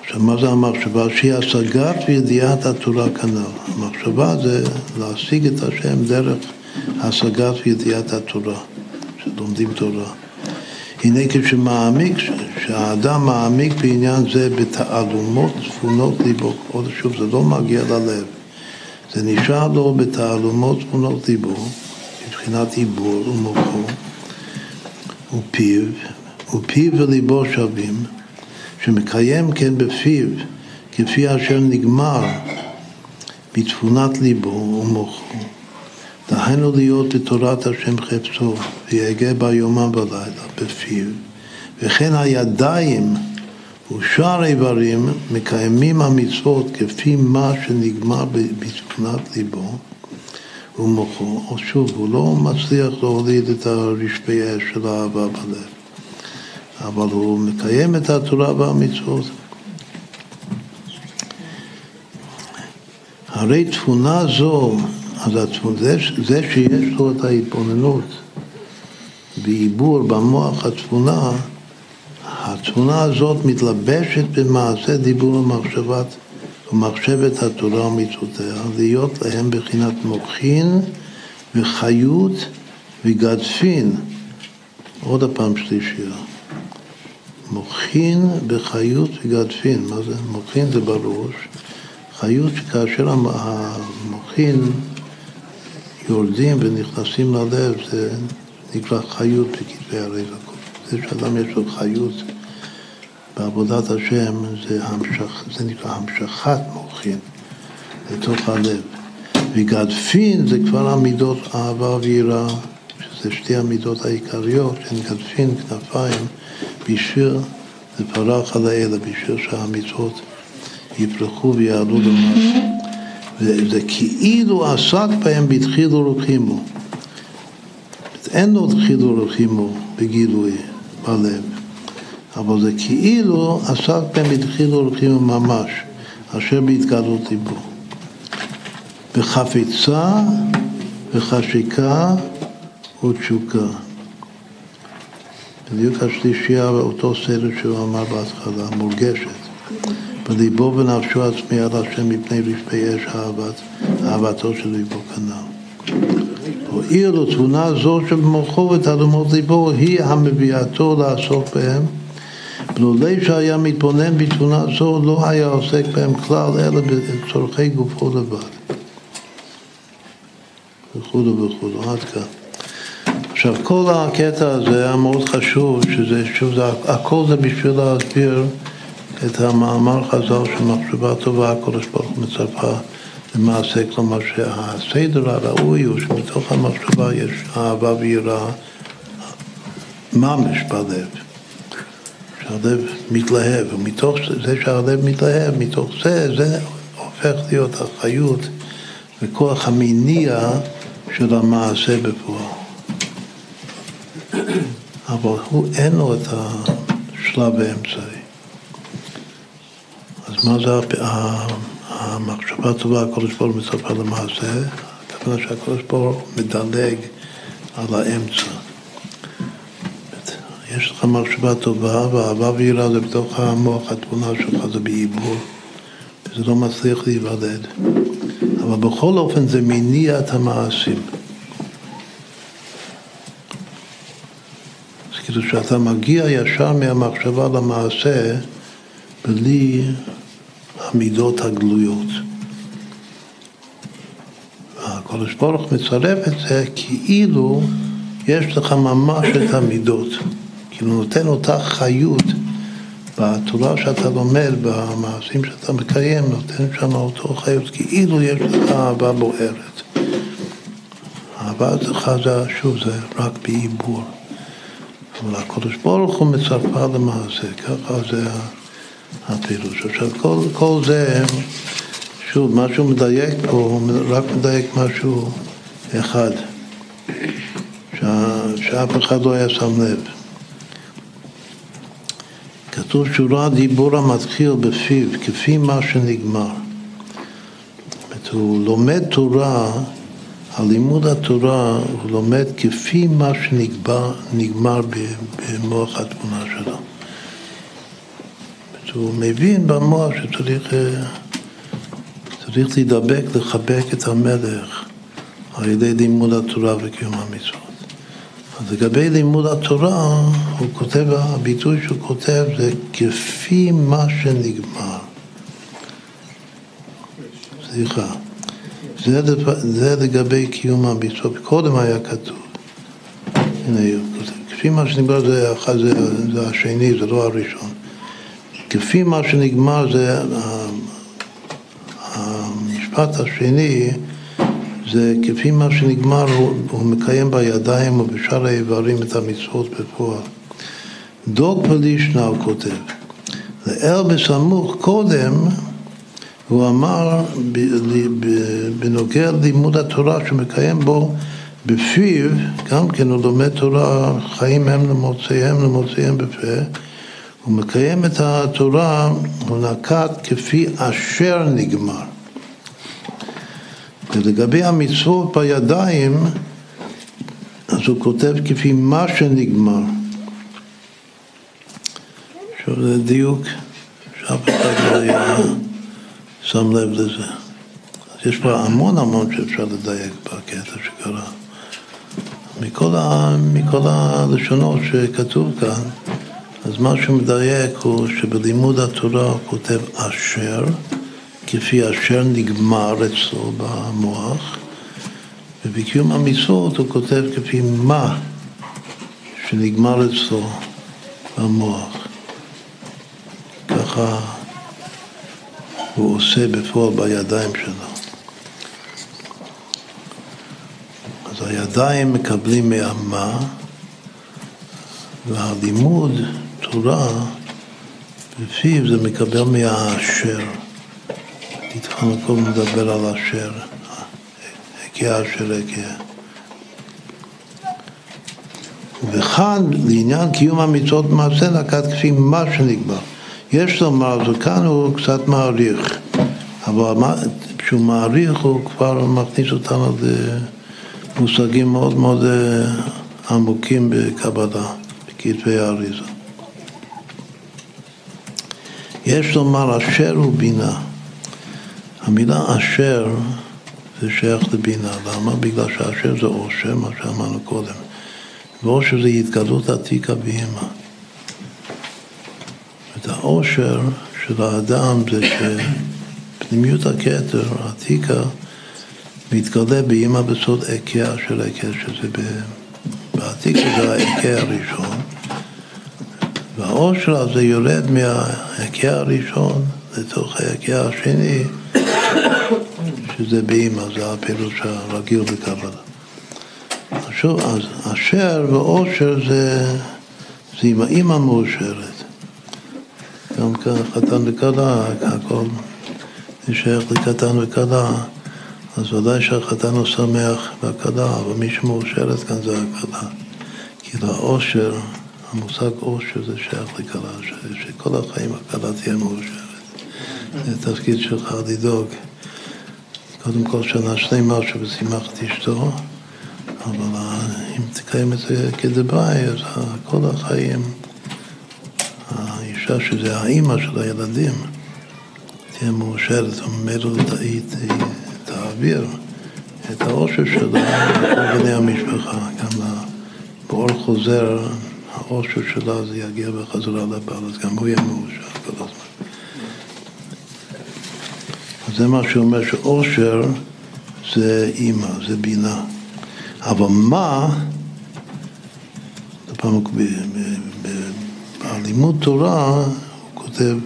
עכשיו מה זה המחשבה? שהיא השגת וידיעת התורה כנ"ל. המחשבה זה להשיג את השם דרך השגת וידיעת התורה, שלומדים תורה. הנה כשמעמיק, שהאדם מעמיק בעניין זה בתעלומות צפונות ליבו, עוד שוב, זה לא מגיע ללב, זה נשאר לו בתעלומות צפונות ליבו, מבחינת עיבור ומוחו, ופיו, ופיו וליבו שווים, שמקיים כן בפיו, כפי אשר נגמר בתפונת ליבו ומוחו. דהיינו להיות בתורת השם חפצו, ויגע בה יומם ולילה בפיו, וכן הידיים ושאר איברים מקיימים המצוות כפי מה שנגמר בתפונת ליבו ומוחו, או שוב, הוא לא מצליח להוליד את הרשפי אש של האהבה בלב, אבל הוא מקיים את התורה והמצוות. הרי תפונה זו אז זה, זה שיש לו את ההתבוננות בעיבור במוח התבונה, התבונה הזאת מתלבשת במעשה דיבור ומחשבת ומחשבת התורה ומצוותיה, להיות להם בחינת מוחין וחיות וגדפין. עוד הפעם שלישייה. מוחין בחיות וגדפין. מה זה? מוחין זה בראש. חיות שכאשר המוחין יורדים ונכנסים ללב, זה נקרא חיות בכתבי הרגע. זה שאדם יש לו חיות בעבודת השם, זה, המשך, זה נקרא המשכת מוחין לתוך הלב. וגדפין זה כבר המידות אהבה ויראה, שזה שתי המידות העיקריות, שהן גדפין, כנפיים, בשביל לפרח על האלה, בשביל שהמצוות יפרחו ויעלו למעלה. וזה כאילו עסק בהם בתחילו ורחימו. אין לו תחילו ורחימו בגילוי בלב, אבל זה כאילו עסק בהם בתחילו ורחימו ממש, אשר בהתגלות ליבו. בחפיצה וחשיקה ותשוקה. בדיוק השלישייה באותו סדר שהוא אמר בהתחלה, מורגשת. וליבו ונפשו עצמי על השם מפני רשפי אש אהבת, אהבתו של ליבו כנ"ל. הועיר לו תבונה זו שבמוחו ותעלומות ליבו היא המביאתו לעסוק בהם ולולא שהיה מתבונן בתבונה זו לא היה עוסק בהם כלל אלא בצורכי גופו לבד. וכו' וכו' עד כאן. עכשיו כל הקטע הזה היה מאוד חשוב שזה שוב הכל זה בשביל להסביר את המאמר חז"ל שמחשבה טובה הקדוש ברוך הוא מצפה למעשה, כלומר שהסדר הראוי הוא שמתוך המחשבה יש אהבה ויראה ממש בלב, שהלב מתלהב, ומתוך זה שהלב מתלהב, מתוך זה, זה הופך להיות החיות וכוח המניע של המעשה בפועל. אבל הוא אין לו את השלב האמצעי. אז מה זה המחשבה הטובה, הקדוש ברוך הוא מספר למעשה? הכוונה שהקדוש ברוך הוא מדלג על האמצע. יש לך מחשבה טובה, ואהבה ויראה זה בתוך המוח, התמונה שלך זה בעיבור, וזה לא מצליח להיוולד. אבל בכל אופן זה מניע את המעשים. כאילו שאתה מגיע ישר מהמחשבה למעשה בלי המידות הגלויות. הקדוש ברוך מצרף את זה כאילו יש לך ממש את המידות, כאילו נותן אותה חיות בתורה שאתה לומד, במעשים שאתה מקיים, נותן שם אותו חיות, כאילו יש לך אהבה בוערת. אהבה אצלך זה, שוב, זה רק בעיבור. אבל הקדוש ברוך הוא מצרפה למעשה, ככה זה הפירוש. עכשיו, כל, כל זה, שוב, מה שהוא מדייק פה, רק מדייק משהו אחד, שה, שאף אחד לא היה שם לב. כתוב שורה דיבור המתחיל בפיו, כפי מה שנגמר. זאת הוא לומד תורה, הלימוד התורה הוא לומד כפי מה שנגמר במוח התמונה שלו. הוא מבין במוח שצריך צריך להידבק, לחבק את המלך על ידי לימוד התורה וקיום המצוות. אז לגבי לימוד התורה, הוא כותב, הביטוי שהוא כותב זה כפי מה שנגמר. סליחה. זה, זה לגבי קיום המצוות. קודם היה כתוב. הנה, כפי מה שנגמר זה, זה, זה השני, זה לא הראשון. כפי מה שנגמר זה המשפט השני זה כפי מה שנגמר, הוא, הוא מקיים בידיים ובשאר האיברים את המצוות בפועל. דוק פלישנא הוא כותב, לאל בסמוך קודם הוא אמר בנוגע ללימוד התורה שמקיים בו בפיו, גם כן הוא לומד תורה, חיים הם למוצאיהם למוצאיהם בפה, הוא מקיים את התורה, הוא נקט כפי אשר נגמר. ולגבי המצוות בידיים, אז הוא כותב כפי מה שנגמר. עכשיו זה דיוק שאף אחד לא היה שם לב לזה. אז יש פה המון המון שאפשר לדייק בקטע שקרה. מכל, ה, מכל הלשונות שכתוב כאן, אז מה שהוא מדייק הוא שבלימוד התורה הוא כותב אשר, כפי אשר נגמר אצלו במוח, ובקיום המצוות הוא כותב כפי מה שנגמר אצלו במוח. ככה הוא עושה בפועל בידיים שלו. אז הידיים מקבלים מהמה, והלימוד, תורה, בפיו זה מקבל מהאשר. התחלנו קודם לדבר על אשר, הגיע אשר הגיע. וכאן, לעניין קיום המצוות במעשה, נקט כפי מה שנקבע. יש לומר, וכאן הוא קצת מעריך, אבל כשהוא מעריך הוא כבר מכניס אותנו למושגים מאוד מאוד אה, עמוקים בקבלה, בכתבי האריזה. יש לומר אשר הוא בינה. המילה אשר זה שייך לבינה. למה? בגלל שאשר זה עושר, מה שאמרנו קודם. ועושר זה התגלות עתיקה באמא. את העושר של האדם זה שפנימיות הכתר, העתיקה, מתגלה באמא בסוד עקיה של עקה, שזה בעתיקה זה העקה הראשון. והעושר הזה יורד מהעקה הראשון לתוך העקה השני. שזה באימא, זה הפירוש הרגיל בקבלה. שוב, אז אשר ואושר זה, זה עם האימא מאושרת. גם חתן וכלה, הכל שייך לקטן וכלה, אז ודאי שהחתן הוא שמח והכלה, אבל מי שמאושרת כאן זה הכלה. כאילו האושר, המושג אושר זה שייך לכלה, שכל החיים הכלה תהיה מאושרת. זה תפקיד שלך לדאוג. קודם כל שנה שלמה שבשימח את אשתו, אבל אם תקיים את זה כדברי, אז כל החיים, האישה שזה האימא של הילדים, תהיה מאושרת, וממילא תעביר את העושר שלה לכל בני המשפחה, גם באור חוזר, האושר שלה זה יגיע בחזרה לבעל, אז גם הוא יהיה מאושר כל הזמן. אז זה מה שאומר שאושר זה אימא, זה בינה. אבל מה, פעם בלימוד תורה הוא כותב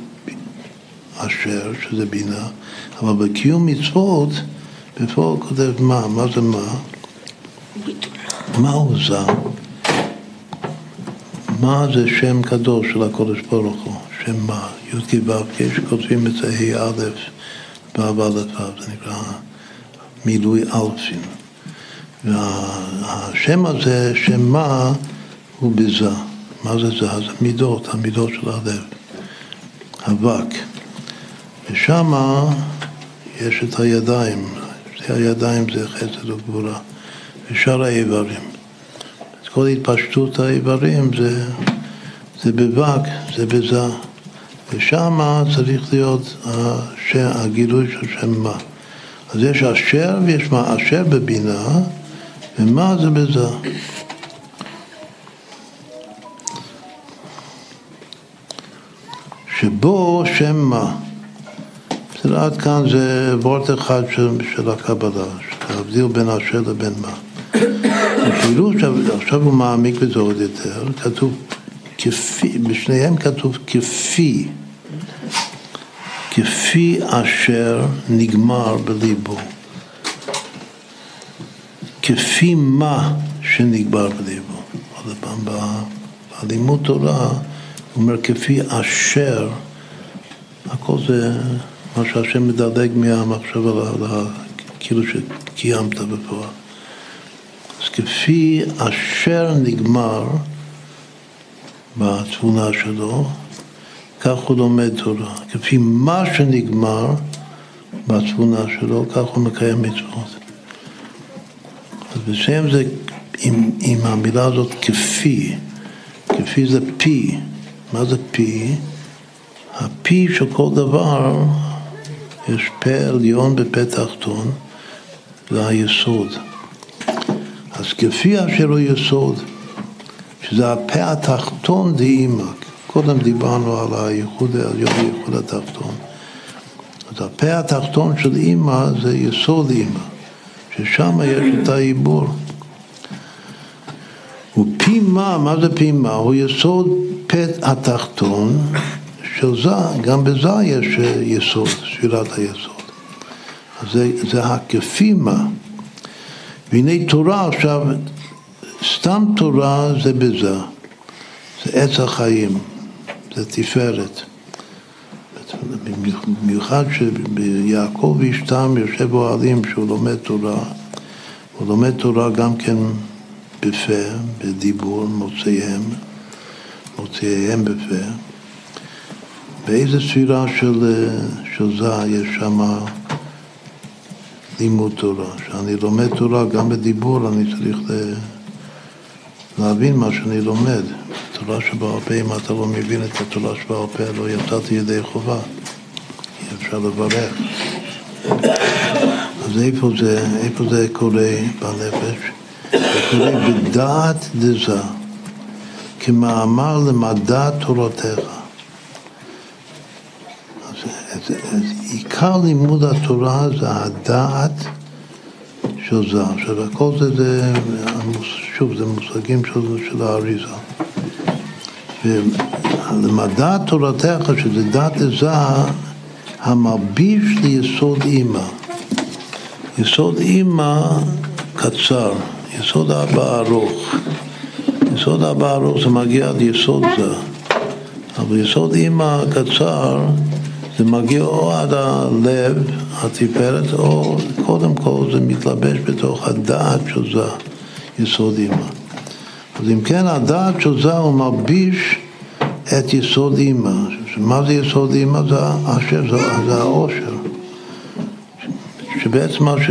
אשר, שזה בינה, אבל בקיום מצוות, בפועל הוא כותב מה, מה זה מה? מה הוא זה? מה זה שם קדוש של הקודש ברוך הוא? שם מה? י"ק ו"ק, שכותבים את זה ה' א' ו' א' ו', זה נקרא מילוי אלפין. והשם הזה, שם מה, הוא בזה. מה זה זה? זה מידות, המידות של הלב. אבק. ושם יש את הידיים, שתי הידיים זה חסד וגבורה, ושאר האיברים. כל התפשטות האיברים זה, זה בבק, זה בזה. ושם צריך להיות השם, הגילוי של שם מה. אז יש אשר ויש מה אשר בבינה, ומה זה בזה. שבו שם מה. בסדר, עד כאן זה וורט אחד של, של הקבלה, להבדיל בין אשר לבין מה. כאילו עכשיו, הוא מעמיק בזה עוד יותר, כתוב כפי, בשניהם כתוב כפי, כפי אשר נגמר בליבו. כפי מה שנגמר בליבו. עוד פעם, בלימוד תורה הוא אומר כפי אשר, הכל זה מה שהשם מדלג מהמחשבה, כאילו שקיימת בפועל. אז כפי אשר נגמר בתבונה שלו, כך הוא לומד תורה. כפי מה שנגמר בתבונה שלו, כך הוא מקיים מצוות. אז בשם זה, עם, עם המילה הזאת כפי, כפי זה פי. מה זה פי? הפי של כל דבר, יש פה עליון ופה תחתון, זה היסוד. אז כפי אשר הוא יסוד, שזה הפה התחתון דאימא. קודם דיברנו על הייחוד העליון וייחוד התחתון. אז הפה התחתון של אימא זה יסוד אימא, ששם יש את העיבור. ופי מה, מה זה פי מה? הוא יסוד פה התחתון של זה, גם בזה יש יסוד, ספירת היסוד. אז זה, זה הכפי מה. והנה תורה עכשיו, סתם תורה זה בזה, זה עץ החיים, זה תפארת. במיוחד שביעקב אשתם יושב אוהלים שהוא לומד תורה, הוא לומד תורה גם כן בפה, בדיבור, מוציאיהם, מוציאיהם בפה. באיזה ספירה של, של זה יש שם לימוד תורה. כשאני לומד תורה, גם בדיבור אני צריך להבין מה שאני לומד. תורה שבעל פה, אם אתה לא מבין את התורה שבעל פה, לא יצאתי ידי חובה. אי אפשר לברך. אז איפה זה, איפה זה קורה בנפש? זה קורה בדעת דזה, כמאמר למדע תורתך. אז, אז עיקר לימוד התורה זה הדעת של זה. עכשיו, הכל זה, זה, שוב, זה מושגים של, של האריזה. ולמדע תורתך, שזה דעת זה, המלביש ליסוד אימא. יסוד אימא קצר, יסוד אבא ארוך. יסוד אבא ארוך זה מגיע עד יסוד זה. אבל יסוד אימא קצר זה מגיע או עד הלב, התפארת, או קודם כל זה מתלבש בתוך הדעת של זה, יסוד אימא. אז אם כן, הדעת של זה הוא מלביש את יסוד אימא. מה זה יסוד אימא? זה אשר, זה, זה העושר. שבעצם מה ש...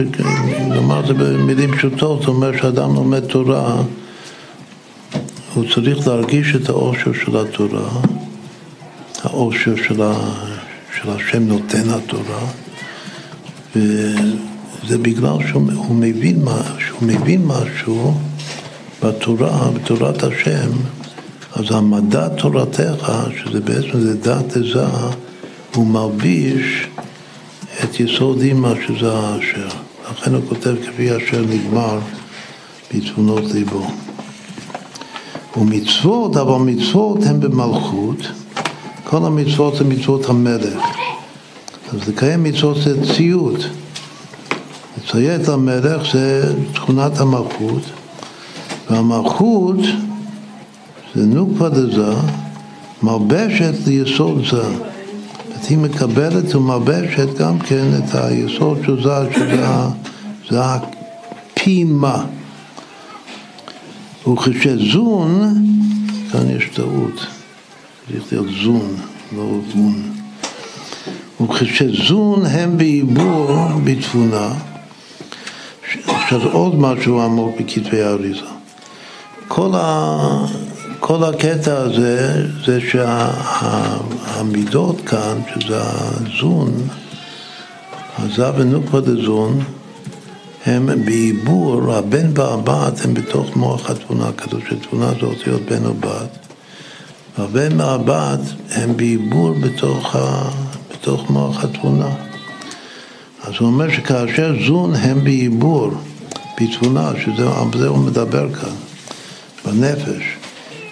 נאמר את זה במילים פשוטות, זה אומר שאדם לומד תורה, הוא צריך להרגיש את העושר של התורה, העושר של, ה... של השם נותן התורה, וזה בגלל שהוא מבין. שהוא מבין משהו בתורה, בתורת השם, אז המדע תורתך, שזה בעצם זה דת עזה, הוא מלביש את יסוד אימא שזה האשר. לכן הוא כותב כפי אשר נגמר בתבונות ליבו. ומצוות, אבל מצוות הן במלכות, כל המצוות זה מצוות המלך. אז לקיים מצוות זה ציות. לציית למלך זה תכונת המלכות, והמלכות זה נוקפה דזה, מלבשת ליסוד זה. היא מקבלת ומלבשת גם כן את היסוד של זה, שזה הפימה. וכשזון, כאן יש טעות, צריך להיות זון, לא זון. וכשזון הם בעיבור בתבונה, עכשיו עוד משהו עמוק בכתבי האריזה. כל, ה, כל הקטע הזה זה שהמידות שה, כאן, שזה הזון, הזב ונוקווה דזון, הם בעיבור, הבן והבת הם בתוך מוח התבונה, כתוב שתבונה זה אותיות בן או והבן והבת הם בעיבור בתוך, ה, בתוך מוח התבונה. אז הוא אומר שכאשר זון הם בעיבור, בתבונה, שזה הוא מדבר כאן, בנפש,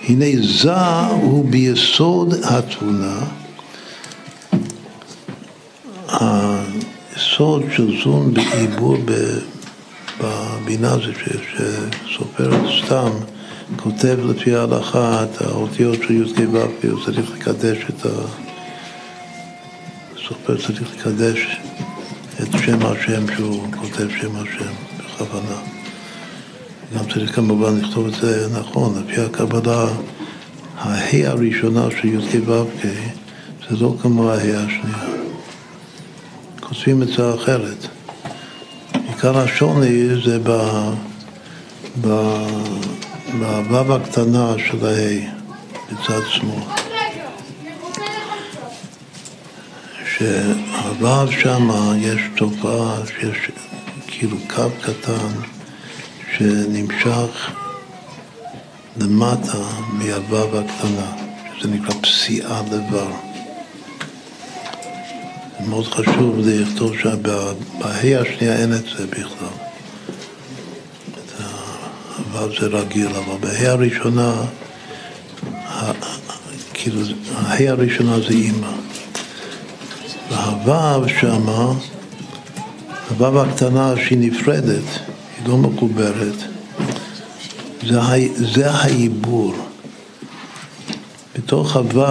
הנה זה הוא ביסוד התבונה, היסוד של זון בעיבור בבינה זה שסופר סתם כותב לפי ההלכה את האותיות של י"ק ו"ק, הוא צריך לקדש את ה... סופר צריך לקדש את שם השם שהוא כותב שם השם בכוונה. גם צריך כמובן לכתוב את זה נכון, לפי הקבלה, ההא הראשונה של י"ק ו"ק זה לא כמו ההא השנייה. כותבים את זה אחרת. עיקר השוני זה בו"ו הקטנה של ההא בצד שמאל. שהו"ו שם יש תופעה שיש כאילו קו קטן שנמשך למטה מהו"ו הקטנה, שזה נקרא פסיעה דבר. מאוד חשוב לכתוב שבה"א השנייה אין את זה בכלל. הו"ו זה רגיל, אבל בה"א הראשונה, כאילו, הה"א הראשונה זה אימא. והו"ו שמה, הו"ו הקטנה שהיא נפרדת, היא לא מחוברת, זה, זה העיבור. בתוך הו"ו,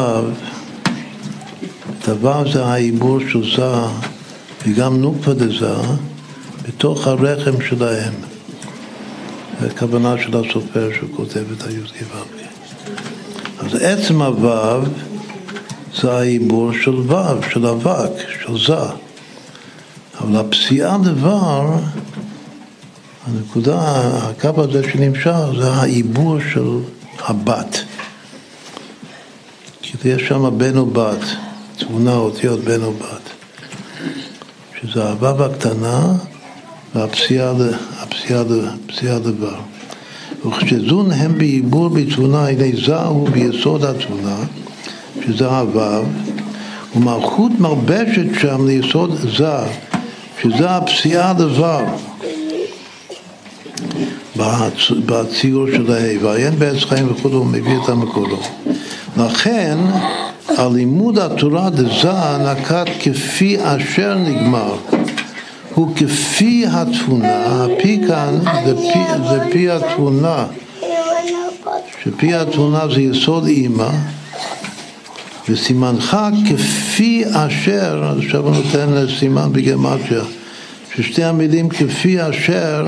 הו"ו זה העיבור של זה, וגם נוקפה דזה, בתוך הרחם שלהם. הכוונה של הסופר שהוא כותב את הי"ג אז עצם הו"ו זה העיבור של ו', של אבק, של זה. אבל הפסיעה דבר, הנקודה, הקו הזה שנמשך, זה העיבור של הבת. כי יש שם בן או בת, תמונה אותיות בן או בת. שזה הו"ו הקטנה והפסיעה דבר. וכשזון הם בעיבור בתבונה, הנה זהו ביסוד התבונה, שזה הו"ו, ומלכות מלבשת שם ליסוד זה, שזה הפסיעה דבר בציור של הה', ועיין בעץ חיים וכו', הוא מביא את המקורו. לכן, הלימוד התורה דזה נקט כפי אשר נגמר. הוא כפי התבונה, הפי כאן זה פי, זה פי התבונה, שפי התבונה זה יסוד אימא, וסימנך כפי אשר, עכשיו הוא נותן סימן בגרמטיה, ששתי המילים כפי אשר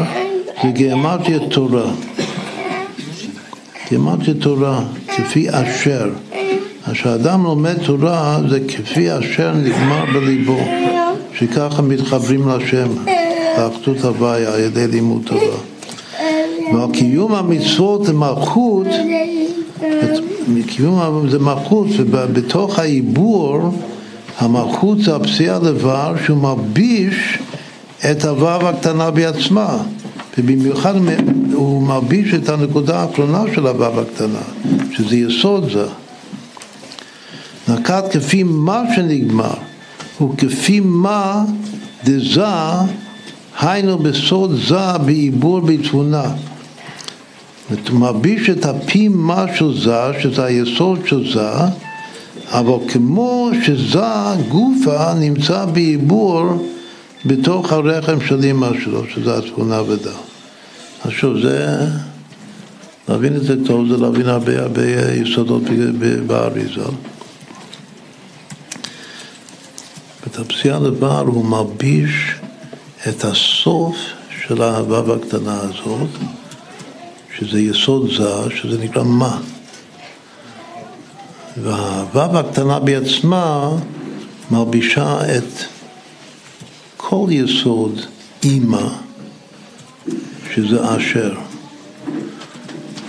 זה גרמטיה תורה. גרמטיה תורה, כפי אשר. כשאדם לומד תורה זה כפי אשר נגמר בליבו, שככה מתחברים להשם, לאחדות הוויה על ידי לימוד תורה. ועל קיום המצוות למלכות קיום זה מלכות, ובתוך העיבור, המלכות זה הפסיעה דבר שהוא מלביש את הוו הקטנה בעצמה. ובמיוחד הוא מרביש את הנקודה האחרונה של הוו הקטנה, שזה יסוד זה. נקט כפי מה שנגמר, וכפי מה דזה, היינו בסוד זה בעיבור בתבונה. הוא מרביש את הפי מה של זה, שזה היסוד של זה, אבל כמו שזה גופה נמצא בעיבור בתוך הרחם של אימא שלו, שזה התבונה. אז שוב, זה, להבין את זה טוב, זה להבין הרבה הרבה יסודות בתפסיע לבר הוא מרביש את הסוף של האהבה הקטנה הזאת, שזה יסוד זר, שזה נקרא מה. והאהבה הקטנה בעצמה מרבישה את כל יסוד אימא, שזה אשר.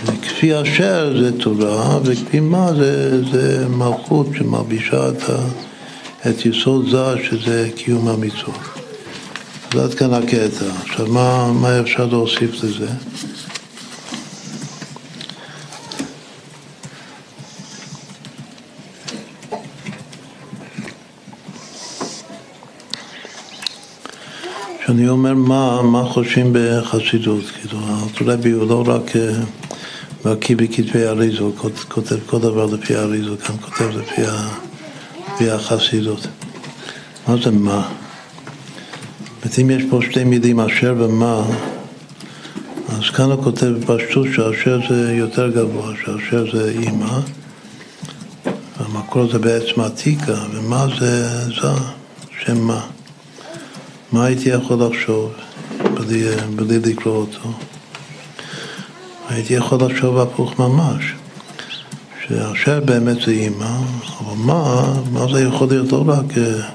וכפי אשר זה תורה, וכפי מה זה, זה מלכות שמרבישה את, ה, את יסוד זר, שזה קיום המצוות. אז עד כאן הקטע. עכשיו, מה, מה אפשר להוסיף לזה? כשאני אומר מה, מה חושבים בחסידות, כאילו, הרבי הוא לא רק בקיא אה, בכתבי אריזו, הוא כותב כל דבר לפי אריזו, גם כותב לפי, לפי החסידות. מה זה מה? זאת אם יש פה שתי מילים, אשר ומה, אז כאן הוא כותב בפשטות שאשר זה יותר גבוה, שאשר זה אימא, והמקור זה בעצם עתיקה, ומה זה זה, שם מה. מה הייתי יכול לחשוב בלי, בלי לקרוא אותו? הייתי יכול לחשוב הפוך ממש, שאשר באמת זה אימא, אבל מה, מה זה יכול להיות לא רק אה,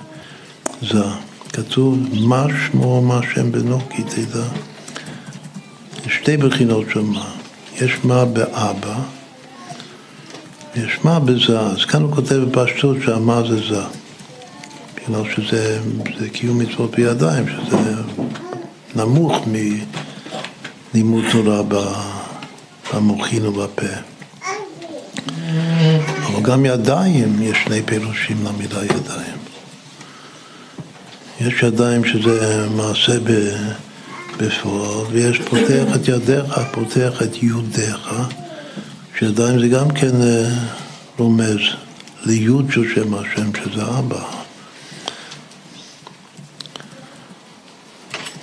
זה? כתוב מה שמו מה שם בנו כי תדע. יש שתי בחינות של מה. יש מה באבא, יש מה בזה. אז כאן הוא כותב בפשטות שהמה זה זה. בגלל שזה קיום מצוות בידיים, שזה נמוך מלימוד תורה במוחין ובפה. גם ידיים, יש שני פירושים למילה ידיים. יש ידיים שזה מעשה בפועל, ויש פותח את ידיך, פותח את ידיך, שידיים זה גם כן אה, רומז ליוד של שם השם, שזה אבא.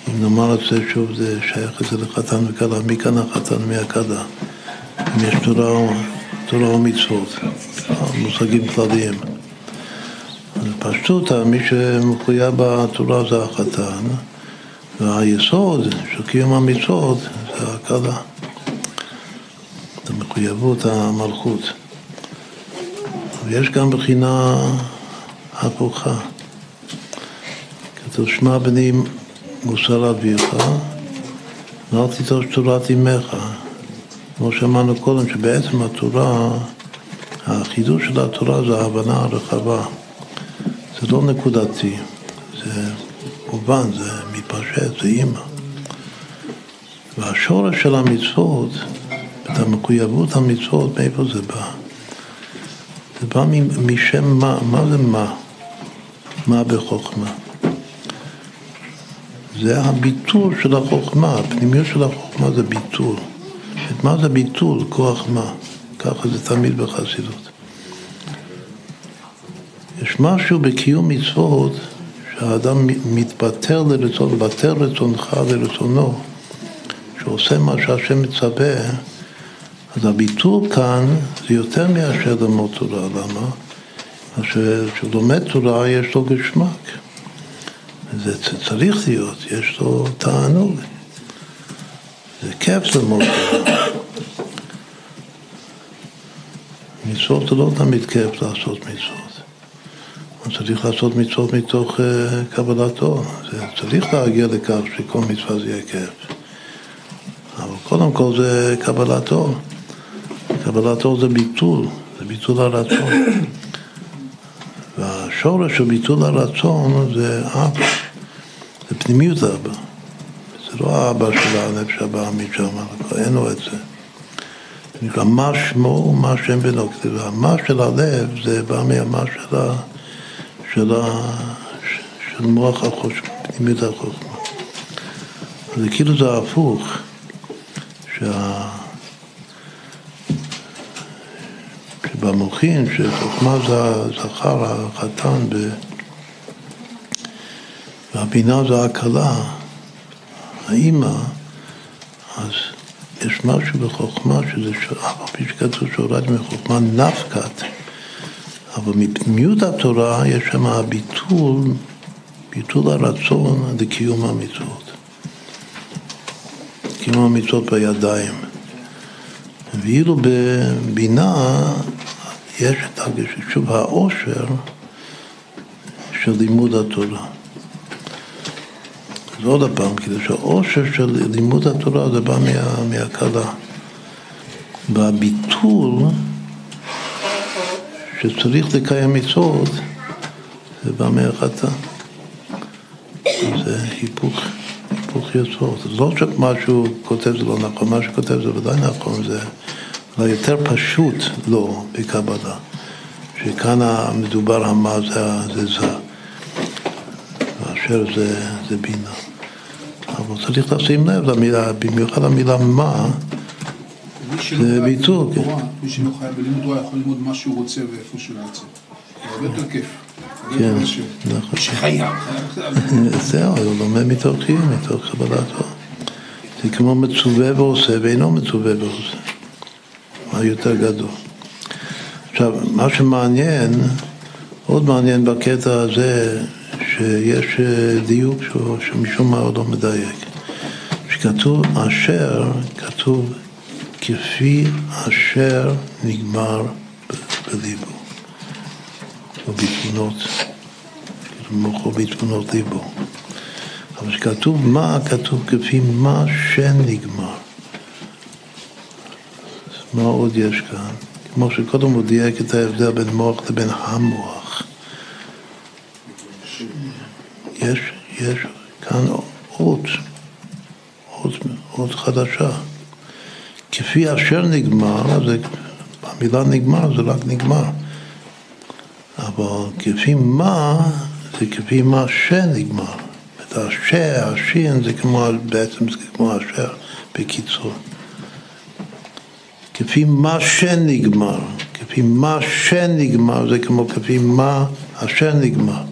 אם נאמר את זה שוב, זה שייך את זה לחתן וכלה, מי כאן החתן, מי הכלה? אם יש תורה, תורה או מצוות, מושגים כלליים. אז פשטות, מי שמחויב בתורה זה החתן, והיסוד של קיום המצוות זה הכלה. את המחויבות, המלכות. ויש גם בחינה הפוכה. כתוב שמע בני מוסר אביך, ואל תיטוש תורת אמך. כמו שאמרנו קודם, שבעצם התורה, החידוש של התורה זה ההבנה הרחבה. זה לא נקודתי, זה מובן, זה מתפשט, זה אימא. והשורש של המצוות, את המחויבות המצוות, מאיפה זה בא? זה בא משם מה, מה זה מה? מה בחוכמה? זה הביטול של החוכמה, הפנימיות של החוכמה זה ביטול. את מה זה ביטול? כוח מה? ככה זה תמיד בחסידות. יש משהו בקיום מצוות שהאדם מתבטל לרצון, מבטל רצונך לרצונו, שעושה מה שהשם מצווה, אז הביטול כאן זה יותר מאשר ללמוד תורה, למה? כשהוא לומד תורה יש לו גשמק. זה צריך להיות, יש לו תענוג. זה כיף ללמוד תורה. מצוות זה לא תמיד כיף לעשות מצוות. צריך לעשות מצוות מתוך uh, קבלתו. זה צריך להגיע לכך שכל מצווה זה יהיה כיף. אבל קודם כל זה קבלתו. קבלתו זה ביטול, זה ביטול הרצון. והשורש של ביטול הרצון זה אבא, זה פנימיות אבא. זה לא האבא של הלב שבא משם, אין לו את זה. נקרא מה שמו ומה שם בנו. המה של הלב זה בא מהמה של, ה, של, ה, של מוח החושמה, פנימיות החוכמה. זה כאילו זה הפוך, שה... שבמוחין, שחוכמה זה הזכר, החתן, והבינה זה הכלה, האימא, אז יש משהו בחוכמה שזה, אף על פי שכתוב שהורד מחוכמה נפקת, אבל מפנימיות התורה יש שם הביטול, ביטול הרצון לקיום המצוות. קיום המצוות בידיים. ואילו בבינה יש את שוב העושר של לימוד התורה. אז עוד פעם, כאילו שהעושר של לימוד התורה זה בא מה, מהקלה. והביטול שצריך לקיים מצוות זה בא מהחטא. זה היפוך, היפוך. זה לא שמה שהוא כותב זה לא נכון, מה שכותב זה ודאי נכון, זה אולי יותר פשוט לא בקבלה. שכאן המדובר המה זה, זה זה, מאשר זה, זה בינה. אבל צריך לשים לב למילה, במיוחד המילה מה, זה ביטול. מי שלא חייב בלימוד תורה יכול ללמוד מה שהוא רוצה ואיפה שהוא רוצה. זה הרבה יותר כיף. כן, נכון. שחייב. זהו, הוא לומד מתוך קיום, מתוך קבלת תורה. זה כמו מצווה ועושה ואינו מצווה ועושה. מה יותר גדול. עכשיו, מה שמעניין, עוד מעניין בקטע הזה, שיש דיוק שמשום מה עוד לא מדייק. שכתוב אשר, כתוב כפי אשר נגמר בליבו, בתמונות, מוחו בתמונות ליבו. אבל כשכתוב מה, כתוב כפי מה שנגמר. מה עוד יש כאן? כמו שקודם הוא דייק את ההבדל בין מוח לבין המוח. יש, יש כאן אות, אות, אות חדשה. כפי אשר נגמר, זה, המילה נגמר זה רק נגמר. אבל כפי מה, זה כפי מה שנגמר. את השע, השין זה כמו, בעצם זה כמו אשר, בקיצור. כפי מה שנגמר, כפי מה שנגמר, זה כמו כפי מה אשר נגמר.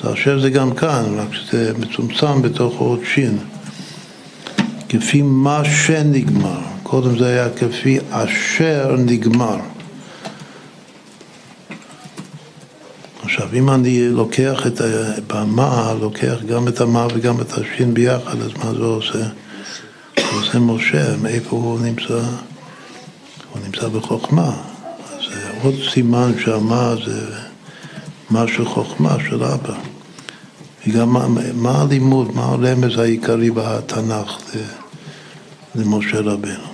אז אשר זה גם כאן, רק שזה מצומצם בתוך עוד שין. כפי מה שנגמר, קודם זה היה כפי אשר נגמר. עכשיו, אם אני לוקח את הבמה, לוקח גם את המה וגם את השין ביחד, אז מה זה עושה? זה עושה משה, מאיפה הוא נמצא? הוא נמצא בחוכמה. אז עוד סימן שהמה זה משהו חוכמה של אבא. וגם מה, מה הלימוד, מה הרמז העיקרי בתנ"ך למשה רבנו?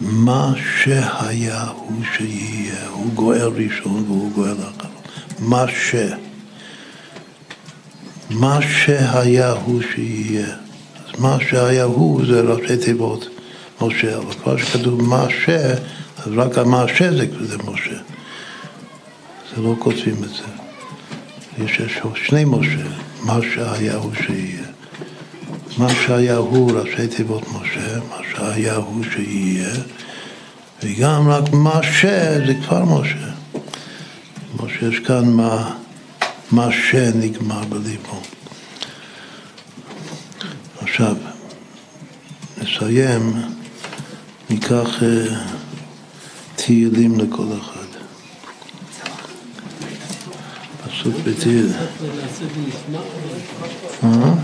מה שהיה הוא שיהיה, הוא גואל ראשון והוא גואל אחרון. מה ש... מה שהיה הוא שיהיה. אז מה שהיה הוא זה ראשי תיבות משה, אבל כבר שכתוב מה ש... אז רק מה ש זה משה. זה לא כותבים את זה. יש שני משה, מה שהיה הוא שיהיה. מה שהיה הוא ראשי תיבות משה, מה שהיה הוא שיהיה, וגם רק ש זה כבר משה. כמו שיש כאן מה, מה שנגמר בליבו. עכשיו, נסיים, ניקח uh, תהילים לכל אחד. פסוק בתהילים. אה?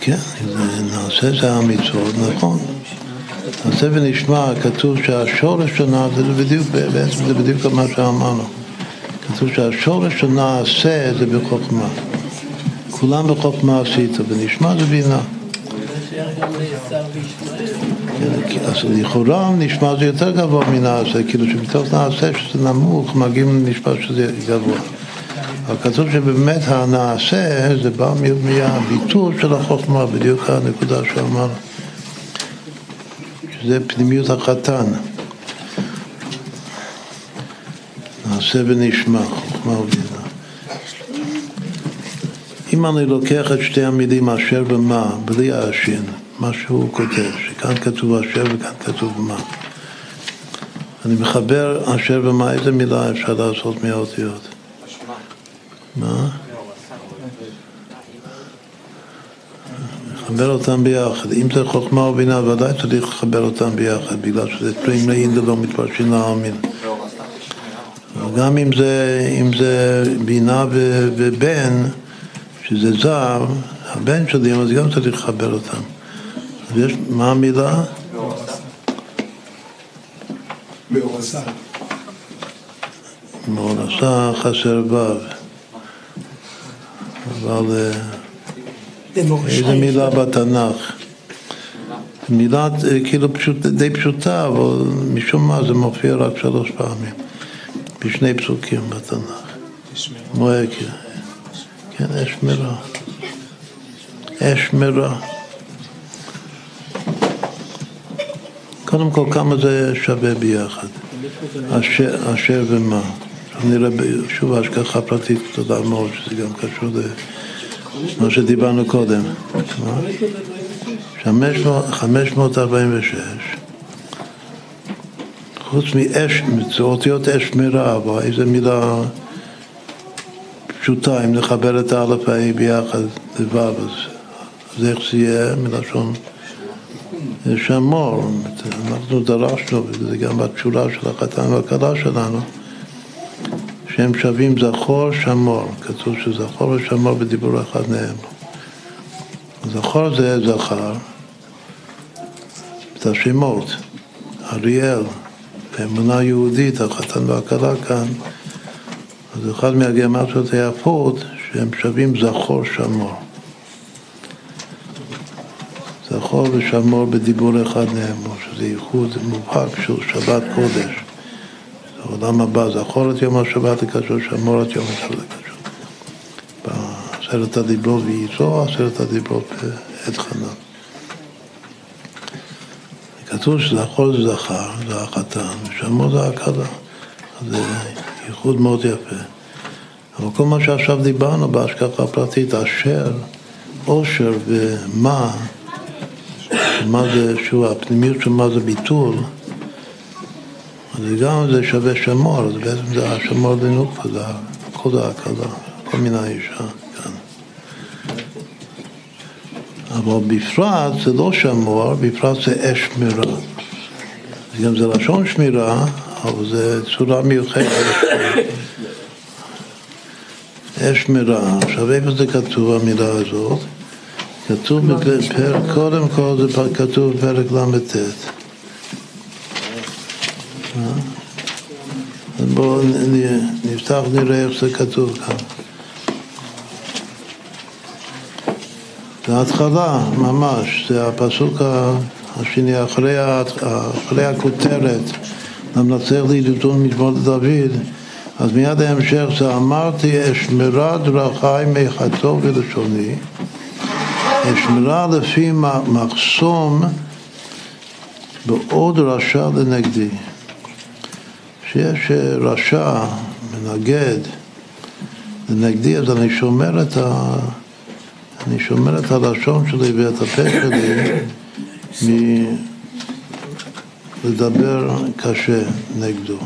כן, נעשה זה המצוות, נכון. נעשה ונשמע, כתוב שהשורש של נעשה זה בדיוק, בעצם זה בדיוק מה שאמרנו. כתוב שהשורש של נעשה זה בחוכמה. כולם בחוכמה עשית, ונשמע זה בינה. זה שייך גם לעשר וישמעאל. אז לכאורה נשמע זה יותר גבוה מנעשה, כאילו שמתוך נעשה שזה נמוך, מגיעים לנשמע שזה גבוה. אבל כתוב שבאמת הנעשה זה בא מהביטול של החוכמה, בדיוק הנקודה שאמרנו. שזה פנימיות החתן. נעשה ונשמע, חוכמה ובינה. אם אני לוקח את שתי המילים אשר ומה, בלי האשין, מה שהוא כותב, שכאן כתוב אשר וכאן כתוב מה. אני מחבר אשר ומה, איזה מילה אפשר לעשות מהאותיות? מה? לחבר אותם ביחד. אם זה חוכמה או בינה, ודאי צריך לחבר אותם ביחד, בגלל שזה תלויים לאינדל לא מתפרשים להאמין. גם אם זה, אם זה בינה ובן, שזה זר, הבן שלי, אז גם צריך לחבר אותם. אז יש, מה המילה? מאורסה. מאורסה חסר ו', אבל אה, איזה מילה בתנ"ך? מילה אה, כאילו פשוט, די פשוטה, אבל משום מה זה מופיע רק שלוש פעמים, בשני פסוקים בתנ"ך. מועק, כן, אש מרע. אש מרע. קודם כל, כמה זה שווה ביחד? אשר, אשר ומה. נראה שוב השגחה פרטית גדולה מאוד, שזה גם קשור למה שדיברנו קודם. מה? 546, חוץ מאש, זה אותיות אש מרע, איזה מילה פשוטה, אם נחבר את האלף ההיא ביחד לבב, אז איך זה יהיה מלשון שמור. אנחנו דרשנו, וזה גם בתשורה של החתן והכלה שלנו, שהם שווים זכור שמור. כתוב שזכור ושמור בדיבור אחד נאמר. זכור זה זכר, את השמות, אריאל, באמונה יהודית, החתן והכלה כאן, אז אחד מהגרמציות היפות שהם שווים זכור שמור. זכור ושמור בדיבור אחד נאמר, שזה ייחוד מובהק של שבת קודש. העולם הבא, זכור את יום השבת לקשור, שמור את יום השבת לקשור. בעשרת הדיברות וייצור עשרת הדיברות בעת חנן. כתוב שזכור זה זכר, זה החתן, ושמור זה. אז זה ייחוד מאוד יפה. אבל כל מה שעכשיו דיברנו בהשגחה פרטית, אשר, עושר ומה, מה זה, שהוא הפנימיות של מה זה ביטול, אז גם זה שווה שמור, אז בעצם זה השמור לנוקפה, זה הכל זה הקלה, כל מיני אישה כאן. אבל בפרט זה לא שמור, בפרט זה אש שמירה. גם זה לשון שמירה, אבל זה צורה מיוחדת. אש מרע. עכשיו איפה זה כתוב המילה הזאת? כתוב בפרק, קודם כל זה כתוב בפרק ל"ט. בואו נפתח נראה איך זה כתוב כאן. זה ההתחלה, ממש, זה הפסוק השני, אחרי, אחרי הכותרת, למנצח לידידון מזמור לדוד, אז מיד ההמשך זה אמרתי אשמרה דרכי מחצור ולשוני, אשמרה לפי מחסום בעוד רשע לנגדי. שיש רשע מנגד לנגדי, אז אני שומר את, ה... אני שומר את הלשון שלי ואת הפה שלי מלדבר קשה נגדו.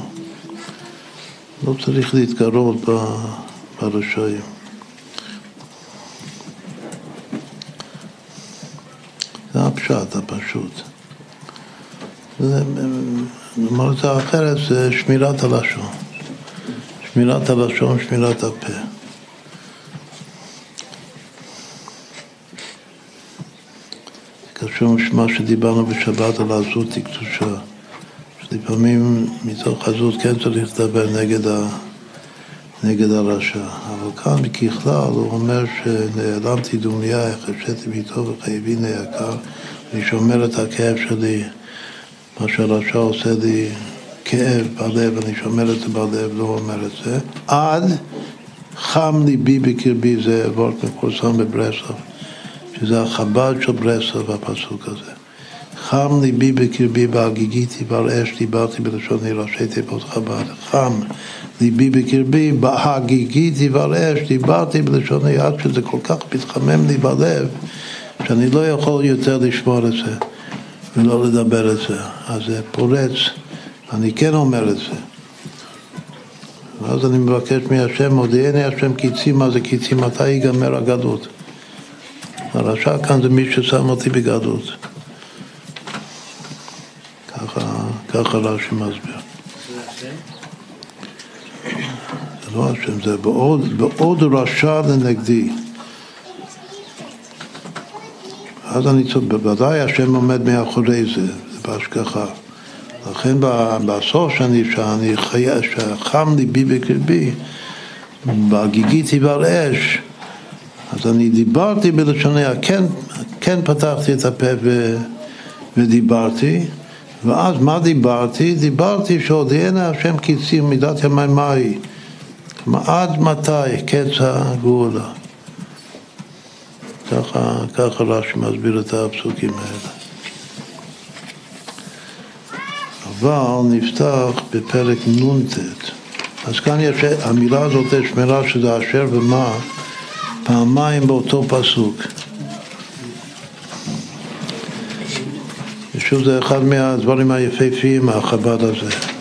לא צריך להתגרות ברשעים. הפשט הפשוט. זה אחרת, זה שמירת הלשון. שמירת הלשון, שמירת הפה. קשור מה שדיברנו בשבת על עזות קדושה. לפעמים מתוך עזות כן צריך לדבר נגד, ה, נגד הרשע, אבל כאן ככלל הוא אומר שנעלמתי דומיה, חשבתי ביתו וחייבי ניקר, אני שומר את הכאב שלי מה שהרשע עושה לי כאב בלב, אני שומר את זה בלב, לא אומר את זה, עד חם ליבי בקרבי, זה וורט מפורסם בברסלב, שזה החב"ד של ברסלב, הפסוק הזה. חם ליבי בקרבי בהגיגיתי אש דיברתי בלשוני ראשי תיבות חב"ד. חם ליבי בקרבי בהגיגיתי ועל אש דיברתי בלשוני עד שזה כל כך מתחמם לי בלב שאני לא יכול יותר לשמור את זה ולא לדבר את זה. אז זה פורץ, אני כן אומר את זה. ואז אני מבקש מהשם, מודיעני השם קיצים, מה זה קיצים? מתי ייגמר הגלות? הרשע כאן זה מי ששם אותי בגלות. ככה, ככה רש"י מסביר. זה לא השם, זה בעוד, בעוד רשע לנגדי. אז אני צודק, בוודאי השם עומד מאחורי זה, זה בהשגחה. לכן בסוף שאני, שאני חי, שחם ליבי בקרבי, בהגיגיתי ועל אש, אז אני דיברתי בלשוניה, כן, כן פתחתי את הפה ו, ודיברתי, ואז מה דיברתי? דיברתי שהודיענה השם קיצים מידת ימי מאי. עד מתי קץ הגאולה? ככה, ככה רש"י מסביר את הפסוקים האלה. אבל נפתח בפרק נ"ט. אז כאן יש, המילה הזאת, שמירה שזה אשר ומה, פעמיים באותו פסוק. ושוב זה אחד מהדברים היפהפיים, החב"ד הזה.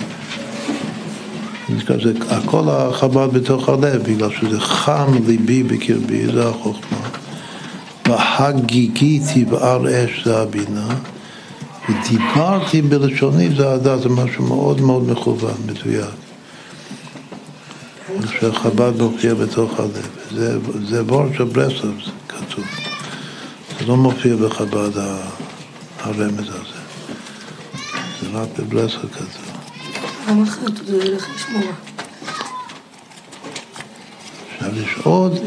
זה הכל החב"ד בתוך הלב, בגלל שזה חם ליבי בקרבי, זה החוכמה. והגיגיתי בער אש זה הבינה, ודיברתי בלשוני זה הדעת, זה משהו מאוד מאוד מכוון, מדויק. שחב"ד מופיע בתוך הלב. זה, זה של ברסלב, כתוב. זה לא מופיע בחב"ד הרמז הזה. זה רק בברסלב כתוב. אחת זה הולך לשמוע. עכשיו יש עוד,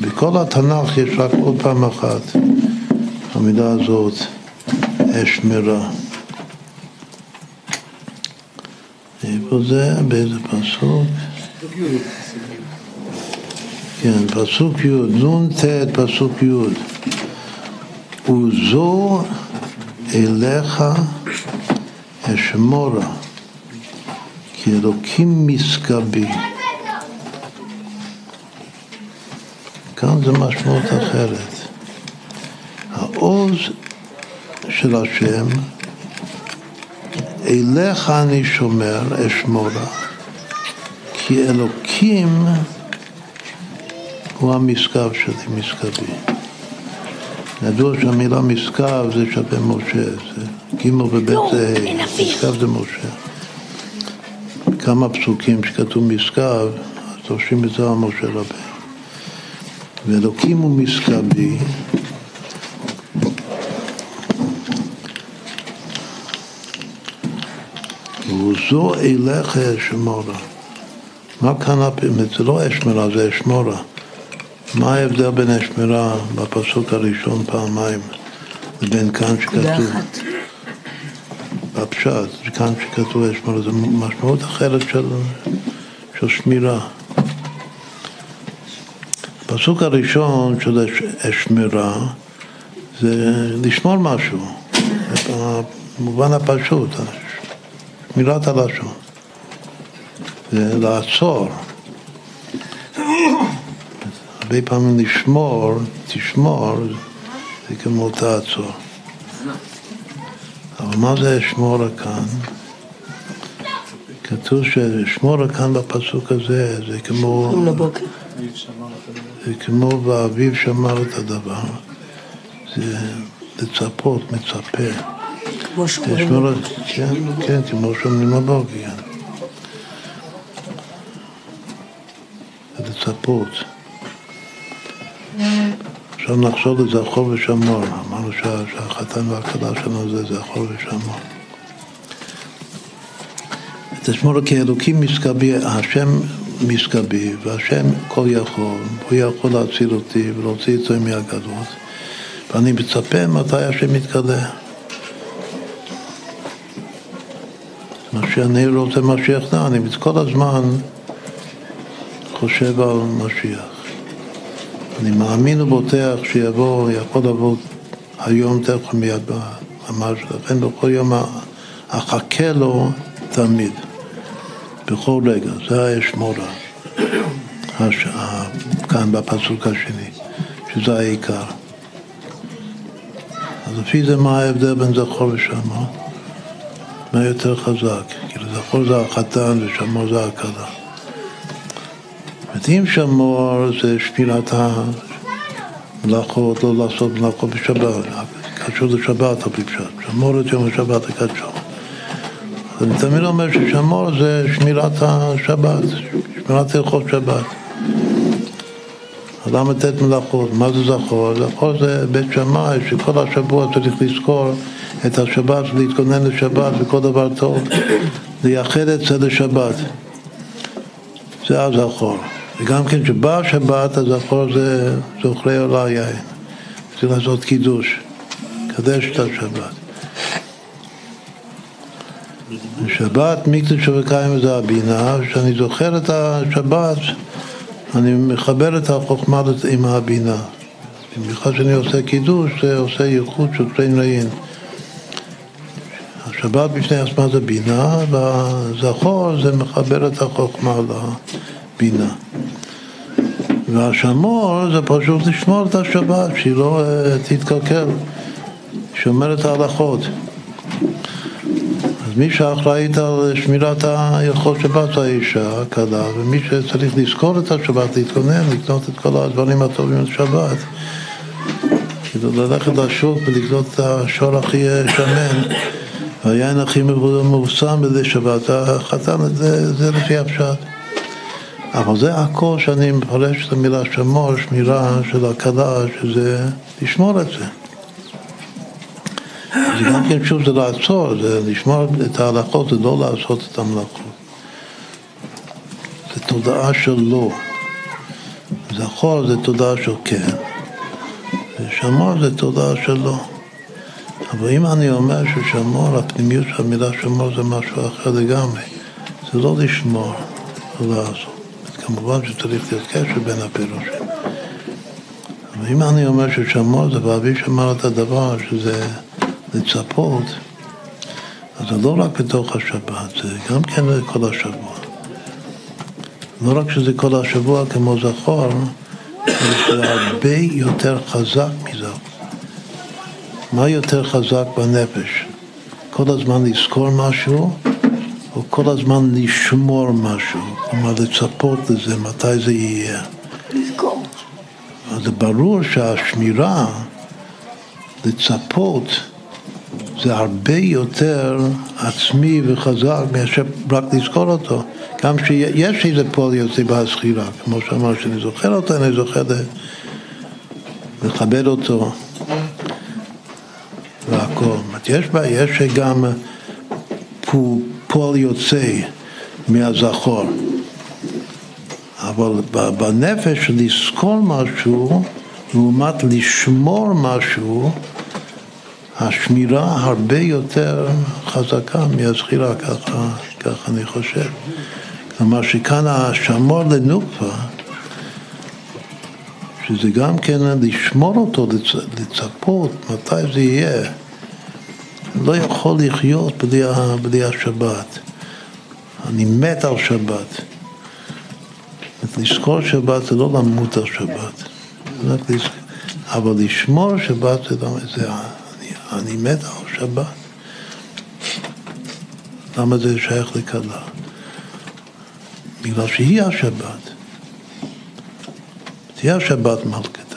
בכל התנ"ך יש רק עוד פעם אחת, המילה הזאת, אשמרה. איפה זה? באיזה פסוק? כן, פסוק י', נ"ט, פסוק י'. וזו אליך אשמורה, כי אלוקים משכבי. כאן זה משמעות אחרת. העוז של השם, אליך אני שומר, אשמורה, כי אלוקים הוא המשכב שלי, משכבי. ידוע שהמילה משכב זה שווה משה, זה ג' וב' זה ה', משכב זה משה. כמה פסוקים שכתוב משכב, אז דורשים את זה על משה רבינו. ואלוקים הוא משכבי, וזו אליך אשמורה. מה כאן הפעמים? זה לא אשמרה, זה אשמורה. מה ההבדל בין אשמרה בפסוק הראשון פעמיים לבין כאן שכתוב? בפשט, כאן שכתוב אשמורה, זה משמעות אחרת של, של שמירה. הפסוק הראשון של אשמרה זה לשמור משהו, במובן הפשוט, שמירת הלשון, זה לעצור. הרבה פעמים לשמור, תשמור, זה כמו תעצור. אבל מה זה אשמורה כאן? כתוב ששמורה כאן בפסוק הזה זה כמו... לבוקר. זה כמו באביב שמר את הדבר, זה לצפות, מצפה. כמו שאומרים. לשמור על- כן, כן, כמו שאומרים בבוקר. כן. זה לצפות. עכשיו נחזור לזכור ושמור. אמרנו שה- שהחתן והכלה שלנו זה זכור ושמור. תשמור כי אלוקים משכבי, השם משכבי, והשם כל יכול, הוא יכול להציל אותי ולהוציא את זה מהגלות, ואני מצפה מתי השם יתגלה. משיח, אני רוצה משיח נע, אני כל הזמן חושב על משיח. אני מאמין ובוטח שיבוא, יכול לבוא היום תכף מיד ממש, לכן בכל יום אחכה לו תמיד, בכל רגע, זה האשמורה. כאן בפסוק השני, שזה העיקר. אז לפי זה מה ההבדל בין זכור ושמור? מה יותר חזק? כאילו זכור זה החתן ושמור זה הכלה. אם שמור זה שמירת המלאכות, לא לעשות מלאכות בשבת, קשור לשבת על פי שמור את יום השבת הקדשו. אני תמיד אומר ששמור זה שמירת השבת, שמירת הלכות שבת. למה לתת מלאכות? מה זה זכור? זכור זה בית שמאי שכל השבוע צריך לזכור את השבת ולהתכונן לשבת וכל דבר טוב, לייחד את זה לשבת. זה הזכור. וגם כן שבא השבת, הזכור זה זוכרי עולה יין. צריך לעשות קידוש, קדש את השבת. שבת מקדש וקיים זה הבינה, כשאני זוכר את השבת, אני מחבר את החוכמה עם הבינה. במיוחד כשאני עושה קידוש, זה עושה ייחוד של שתי נעים. השבת בפני עצמה זה בינה, והזכור זה מחבר את החוכמה לבינה. והשמור זה פשוט לשמור את השבת, שהיא לא uh, תתקלקל, שומר את ההלכות. אז מי שאחראית על שמירת ההלכות שבת זה האישה, הכלה, ומי שצריך לזכור את השבת, להתכונן, לקנות את כל הדברים הטובים לשבת, כאילו ללכת לשוק ולקנות את השור הכי שמן, והיין הכי מבוסם בזה שבת, החתן זה, זה לפי הפשט. אבל זה הכל שאני מפרש את המילה שמור, שמירה של הכלה, שזה לשמור את זה. זה גם כן שוב זה לעצור, זה לשמור את ההלכות, זה לא לעשות את המלאכות. זה תודעה של לא. זכור זה תודעה של כן. ושמור זה תודעה של לא. אבל אם אני אומר ששמור, הפנימיות של המילה שמור זה משהו אחר לגמרי, זה לא לשמור, זה לעשות. כמובן שצריך להיות קשר בין הפירושים. אבל אם אני אומר ששמור זה ואבי שמר את הדבר שזה לצפות, אז זה לא רק בתוך השבת, זה גם כן כל השבוע. לא רק שזה כל השבוע כמו זכור, זה הרבה יותר חזק מזה. מה יותר חזק בנפש? כל הזמן לזכור משהו, או כל הזמן לשמור משהו, כלומר לצפות לזה, מתי זה יהיה. לזכור. אז ברור שהשמירה, לצפות, זה הרבה יותר עצמי וחזק מאשר רק לזכור אותו. גם שיש איזה פועל יוצא בהזכירה, כמו שאמר, שאני זוכר אותו, אני זוכר לכבד אותו והכל. יש, יש גם פועל יוצא מהזכור. אבל בנפש לזכור משהו לעומת לשמור משהו השמירה הרבה יותר חזקה מהזכירה, ככה, ככה אני חושב. כלומר שכאן השמור לנוקפה, שזה גם כן לשמור אותו, לצפות מתי זה יהיה, לא יכול לחיות בלי, בלי השבת. אני מת על שבת. לזכור שבת זה לא למות על שבת, אבל לשמור שבת זה, זה אני מת על שבת. למה זה שייך לכלה? בגלל שהיא השבת. תהיה השבת מלכתה.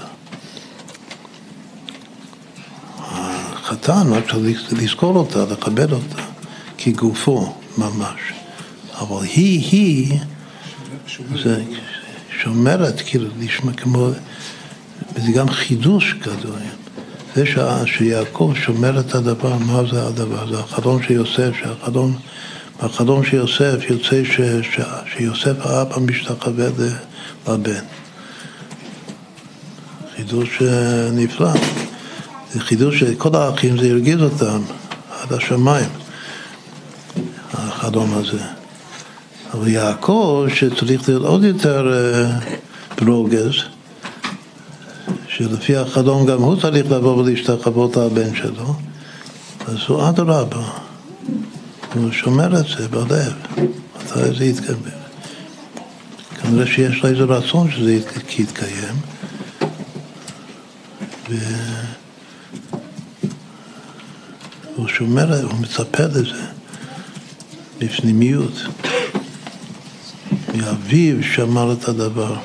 החתן, רק צריך לזכור אותה, לכבד אותה, כגופו ממש. אבל היא, היא, זה שומרת, כאילו, לשמוע כמו, וזה גם חידוש גדול. זה שיעקב שומר את הדבר, מה זה הדבר? זה החלום של יוסף, שהחלום, בחלום של יוסף יוצא ש, ש, שיוסף האבא משתחווה לבן. חידוש אה, נפלא. זה חידוש שכל האחים זה הרגיז אותם עד השמיים. החלום הזה. אבל יעקב, שצריך להיות עוד יותר אה, ברוגז, שלפי החלום גם הוא צריך לבוא ולהשתחוות על הבן שלו, אז הוא אדרבה, הוא שומר את זה בלב, מתי זה יתקיים. כנראה שיש לו איזה רצון שזה יתקיים. והוא שומר, הוא מצפה לזה בפנימיות. מאביו שמר את הדבר.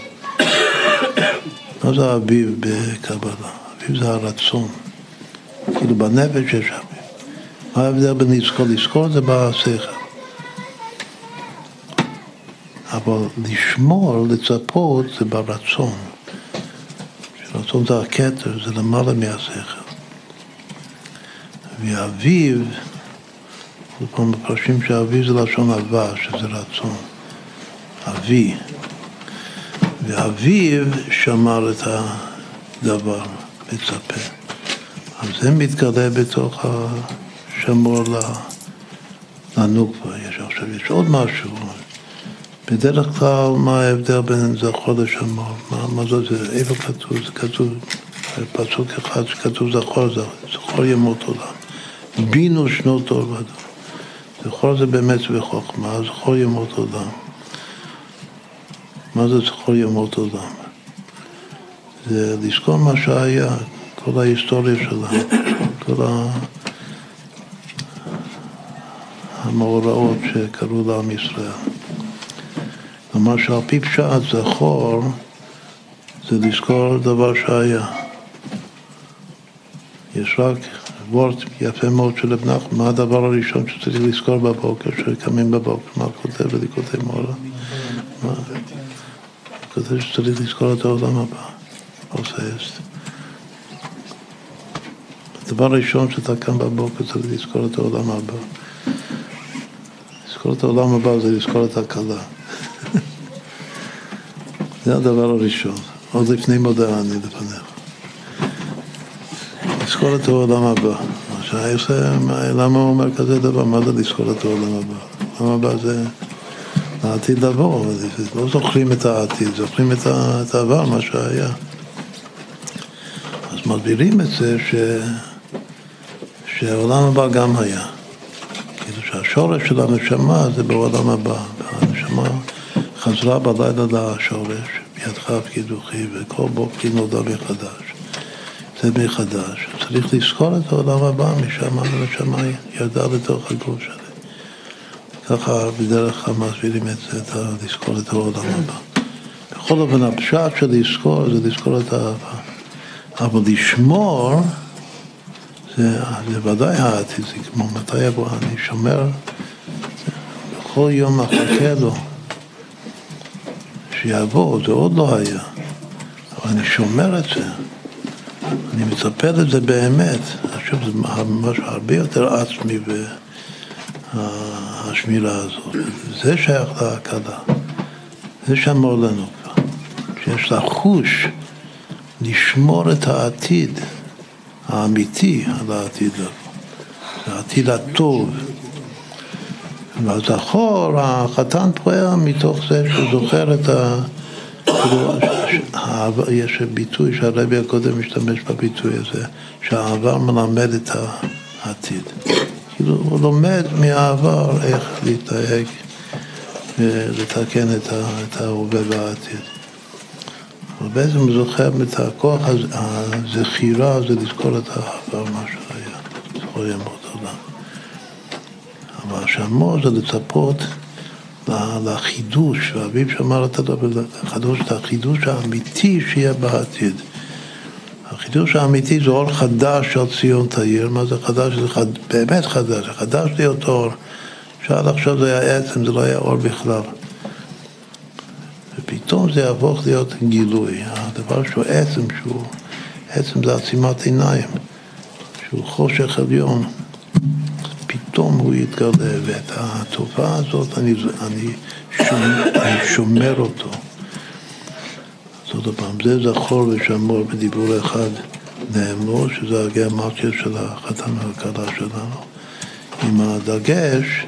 מה זה אביב בקבלה? אביב זה הרצון. כאילו בנפש יש אביב. מה ההבדל בין לזכור? לזכור זה בשכל. אבל לשמור, לצפות, זה ברצון. רצון זה הכתר, זה למעלה מהשכל. ואביב, עוד פעם מפרשים שאביב זה לשון אהבה, שזה רצון. אבי. ואביו שמר את הדבר, מצפה. אז זה מתגלה בתוך השמור לנוקבה. יש עכשיו, יש עוד משהו. בדרך כלל, מה ההבדל בין זכור לשמור? מה, מה זה, זה? איפה כתוב? זה כתוב, פסוק אחד שכתוב זכור, זכור ימות עולם. בינו שנות אור ודור. זכור זה באמת וחוכמה, זכור ימות עולם. מה זה זכור ימות עולם? זה לזכור מה שהיה, כל ההיסטוריה שלה, כל המאורעות שקרו לעם ישראל. כלומר שעל פי פשט זכור זה לזכור דבר שהיה. יש רק וורט יפה מאוד של רב נחמן, מה הדבר הראשון שצריך לזכור בבוקר, שקמים בבוקר, מה כותב וליקוטי מורה? כותב שצריך לזכור את העולם הבא, עושה אסת. הדבר הראשון שאתה קם בבוקר צריך לזכור את העולם הבא. לזכור את העולם הבא זה לזכור את הכלה. זה הדבר הראשון, עוד לפני מודע אני לפניך. לזכור את העולם הבא. למה הוא אומר כזה דבר? מה זה לזכור את העולם הבא? העולם הבא זה העתיד לבוא, לא זוכרים את העתיד, זוכרים את העבר, מה שהיה. אז מסבירים את זה ש... שהעולם הבא גם היה. כאילו שהשורש של הנשמה זה בעולם הבא. הנשמה חזרה בלילה לשורש, בידך קידוחי, וכל בוקר נולדה מחדש. זה מחדש. צריך לזכור את העולם הבא, משם הנשמה ירדה לתוך הגוף שלה. ככה בדרך כלל מסבירים את זה, את לזכור את העולם הבא. בכל אופן, הפשט של לזכור זה לזכור את האהבה. אבל לשמור, זה, זה ודאי העתיד, זה כמו מתי יבוא, אני שומר, בכל יום מחכה לו שיבוא, זה עוד לא היה, אבל אני שומר את זה, אני מצפה לזה באמת, עכשיו זה משהו הרבה יותר עצמי. השמירה הזאת. זה שייך להקלה. זה שמור לנו כבר. שיש לחוש לשמור את העתיד האמיתי על העתיד לבוא. העתיד הטוב. והזכור, החתן פועל מתוך זה שהוא זוכר את ה... יש ביטוי שהרבי הקודם משתמש בביטוי הזה, שהעבר מלמד את העתיד. כאילו הוא לומד מהעבר איך להתנהג ולתקן את ההווה והעתיד. אבל בעצם הוא זוכר את הכוח הזכירה זה לזכור את העבר, מה שהיה, זכור ימות עולם. אבל השמור זה לצפות לחידוש, ואביו שמר את הדבר, לחדוש את החידוש האמיתי שיהיה בעתיד. החידוש האמיתי זה אור חדש של ציון תאיר, מה זה חדש? זה חד, באמת חדש, חדש להיות אור, שעד עכשיו זה היה עצם, זה לא היה אור בכלל. ופתאום זה יהפוך להיות גילוי, הדבר שהוא עצם, שהוא עצם זה עצימת עיניים, שהוא חושך עליון, פתאום הוא יתגלה, ואת התופעה הזאת אני, אני, שומר, אני שומר אותו. אז עוד פעם, זה זכור ושמור בדיבור אחד נאמרו, שזה הגיאומטיה של החתן והכלה שלנו, עם הדגש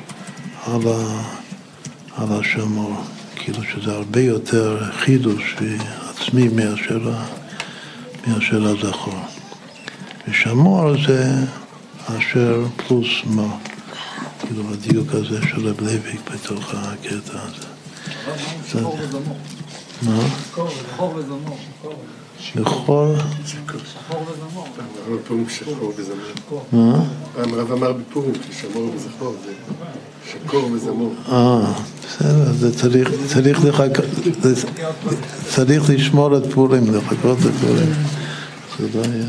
על, ה, על השמור, כאילו שזה הרבה יותר חידוש עצמי מאשר, מאשר הזכור. ושמור זה אשר פלוס מה, כאילו הדיוק הזה של רב לייביק בתוך הקטע הזה. שחור וזמור. מה? שחור וזמור. שחור וזמור. שחור. מה? פעם רב אמר בפורים ששמור וזכור זה שקור וזמור. אה, בסדר, זה צריך, צריך לחכות, צריך לשמור את פורים, לחכות לפורים. זה לא יהיה...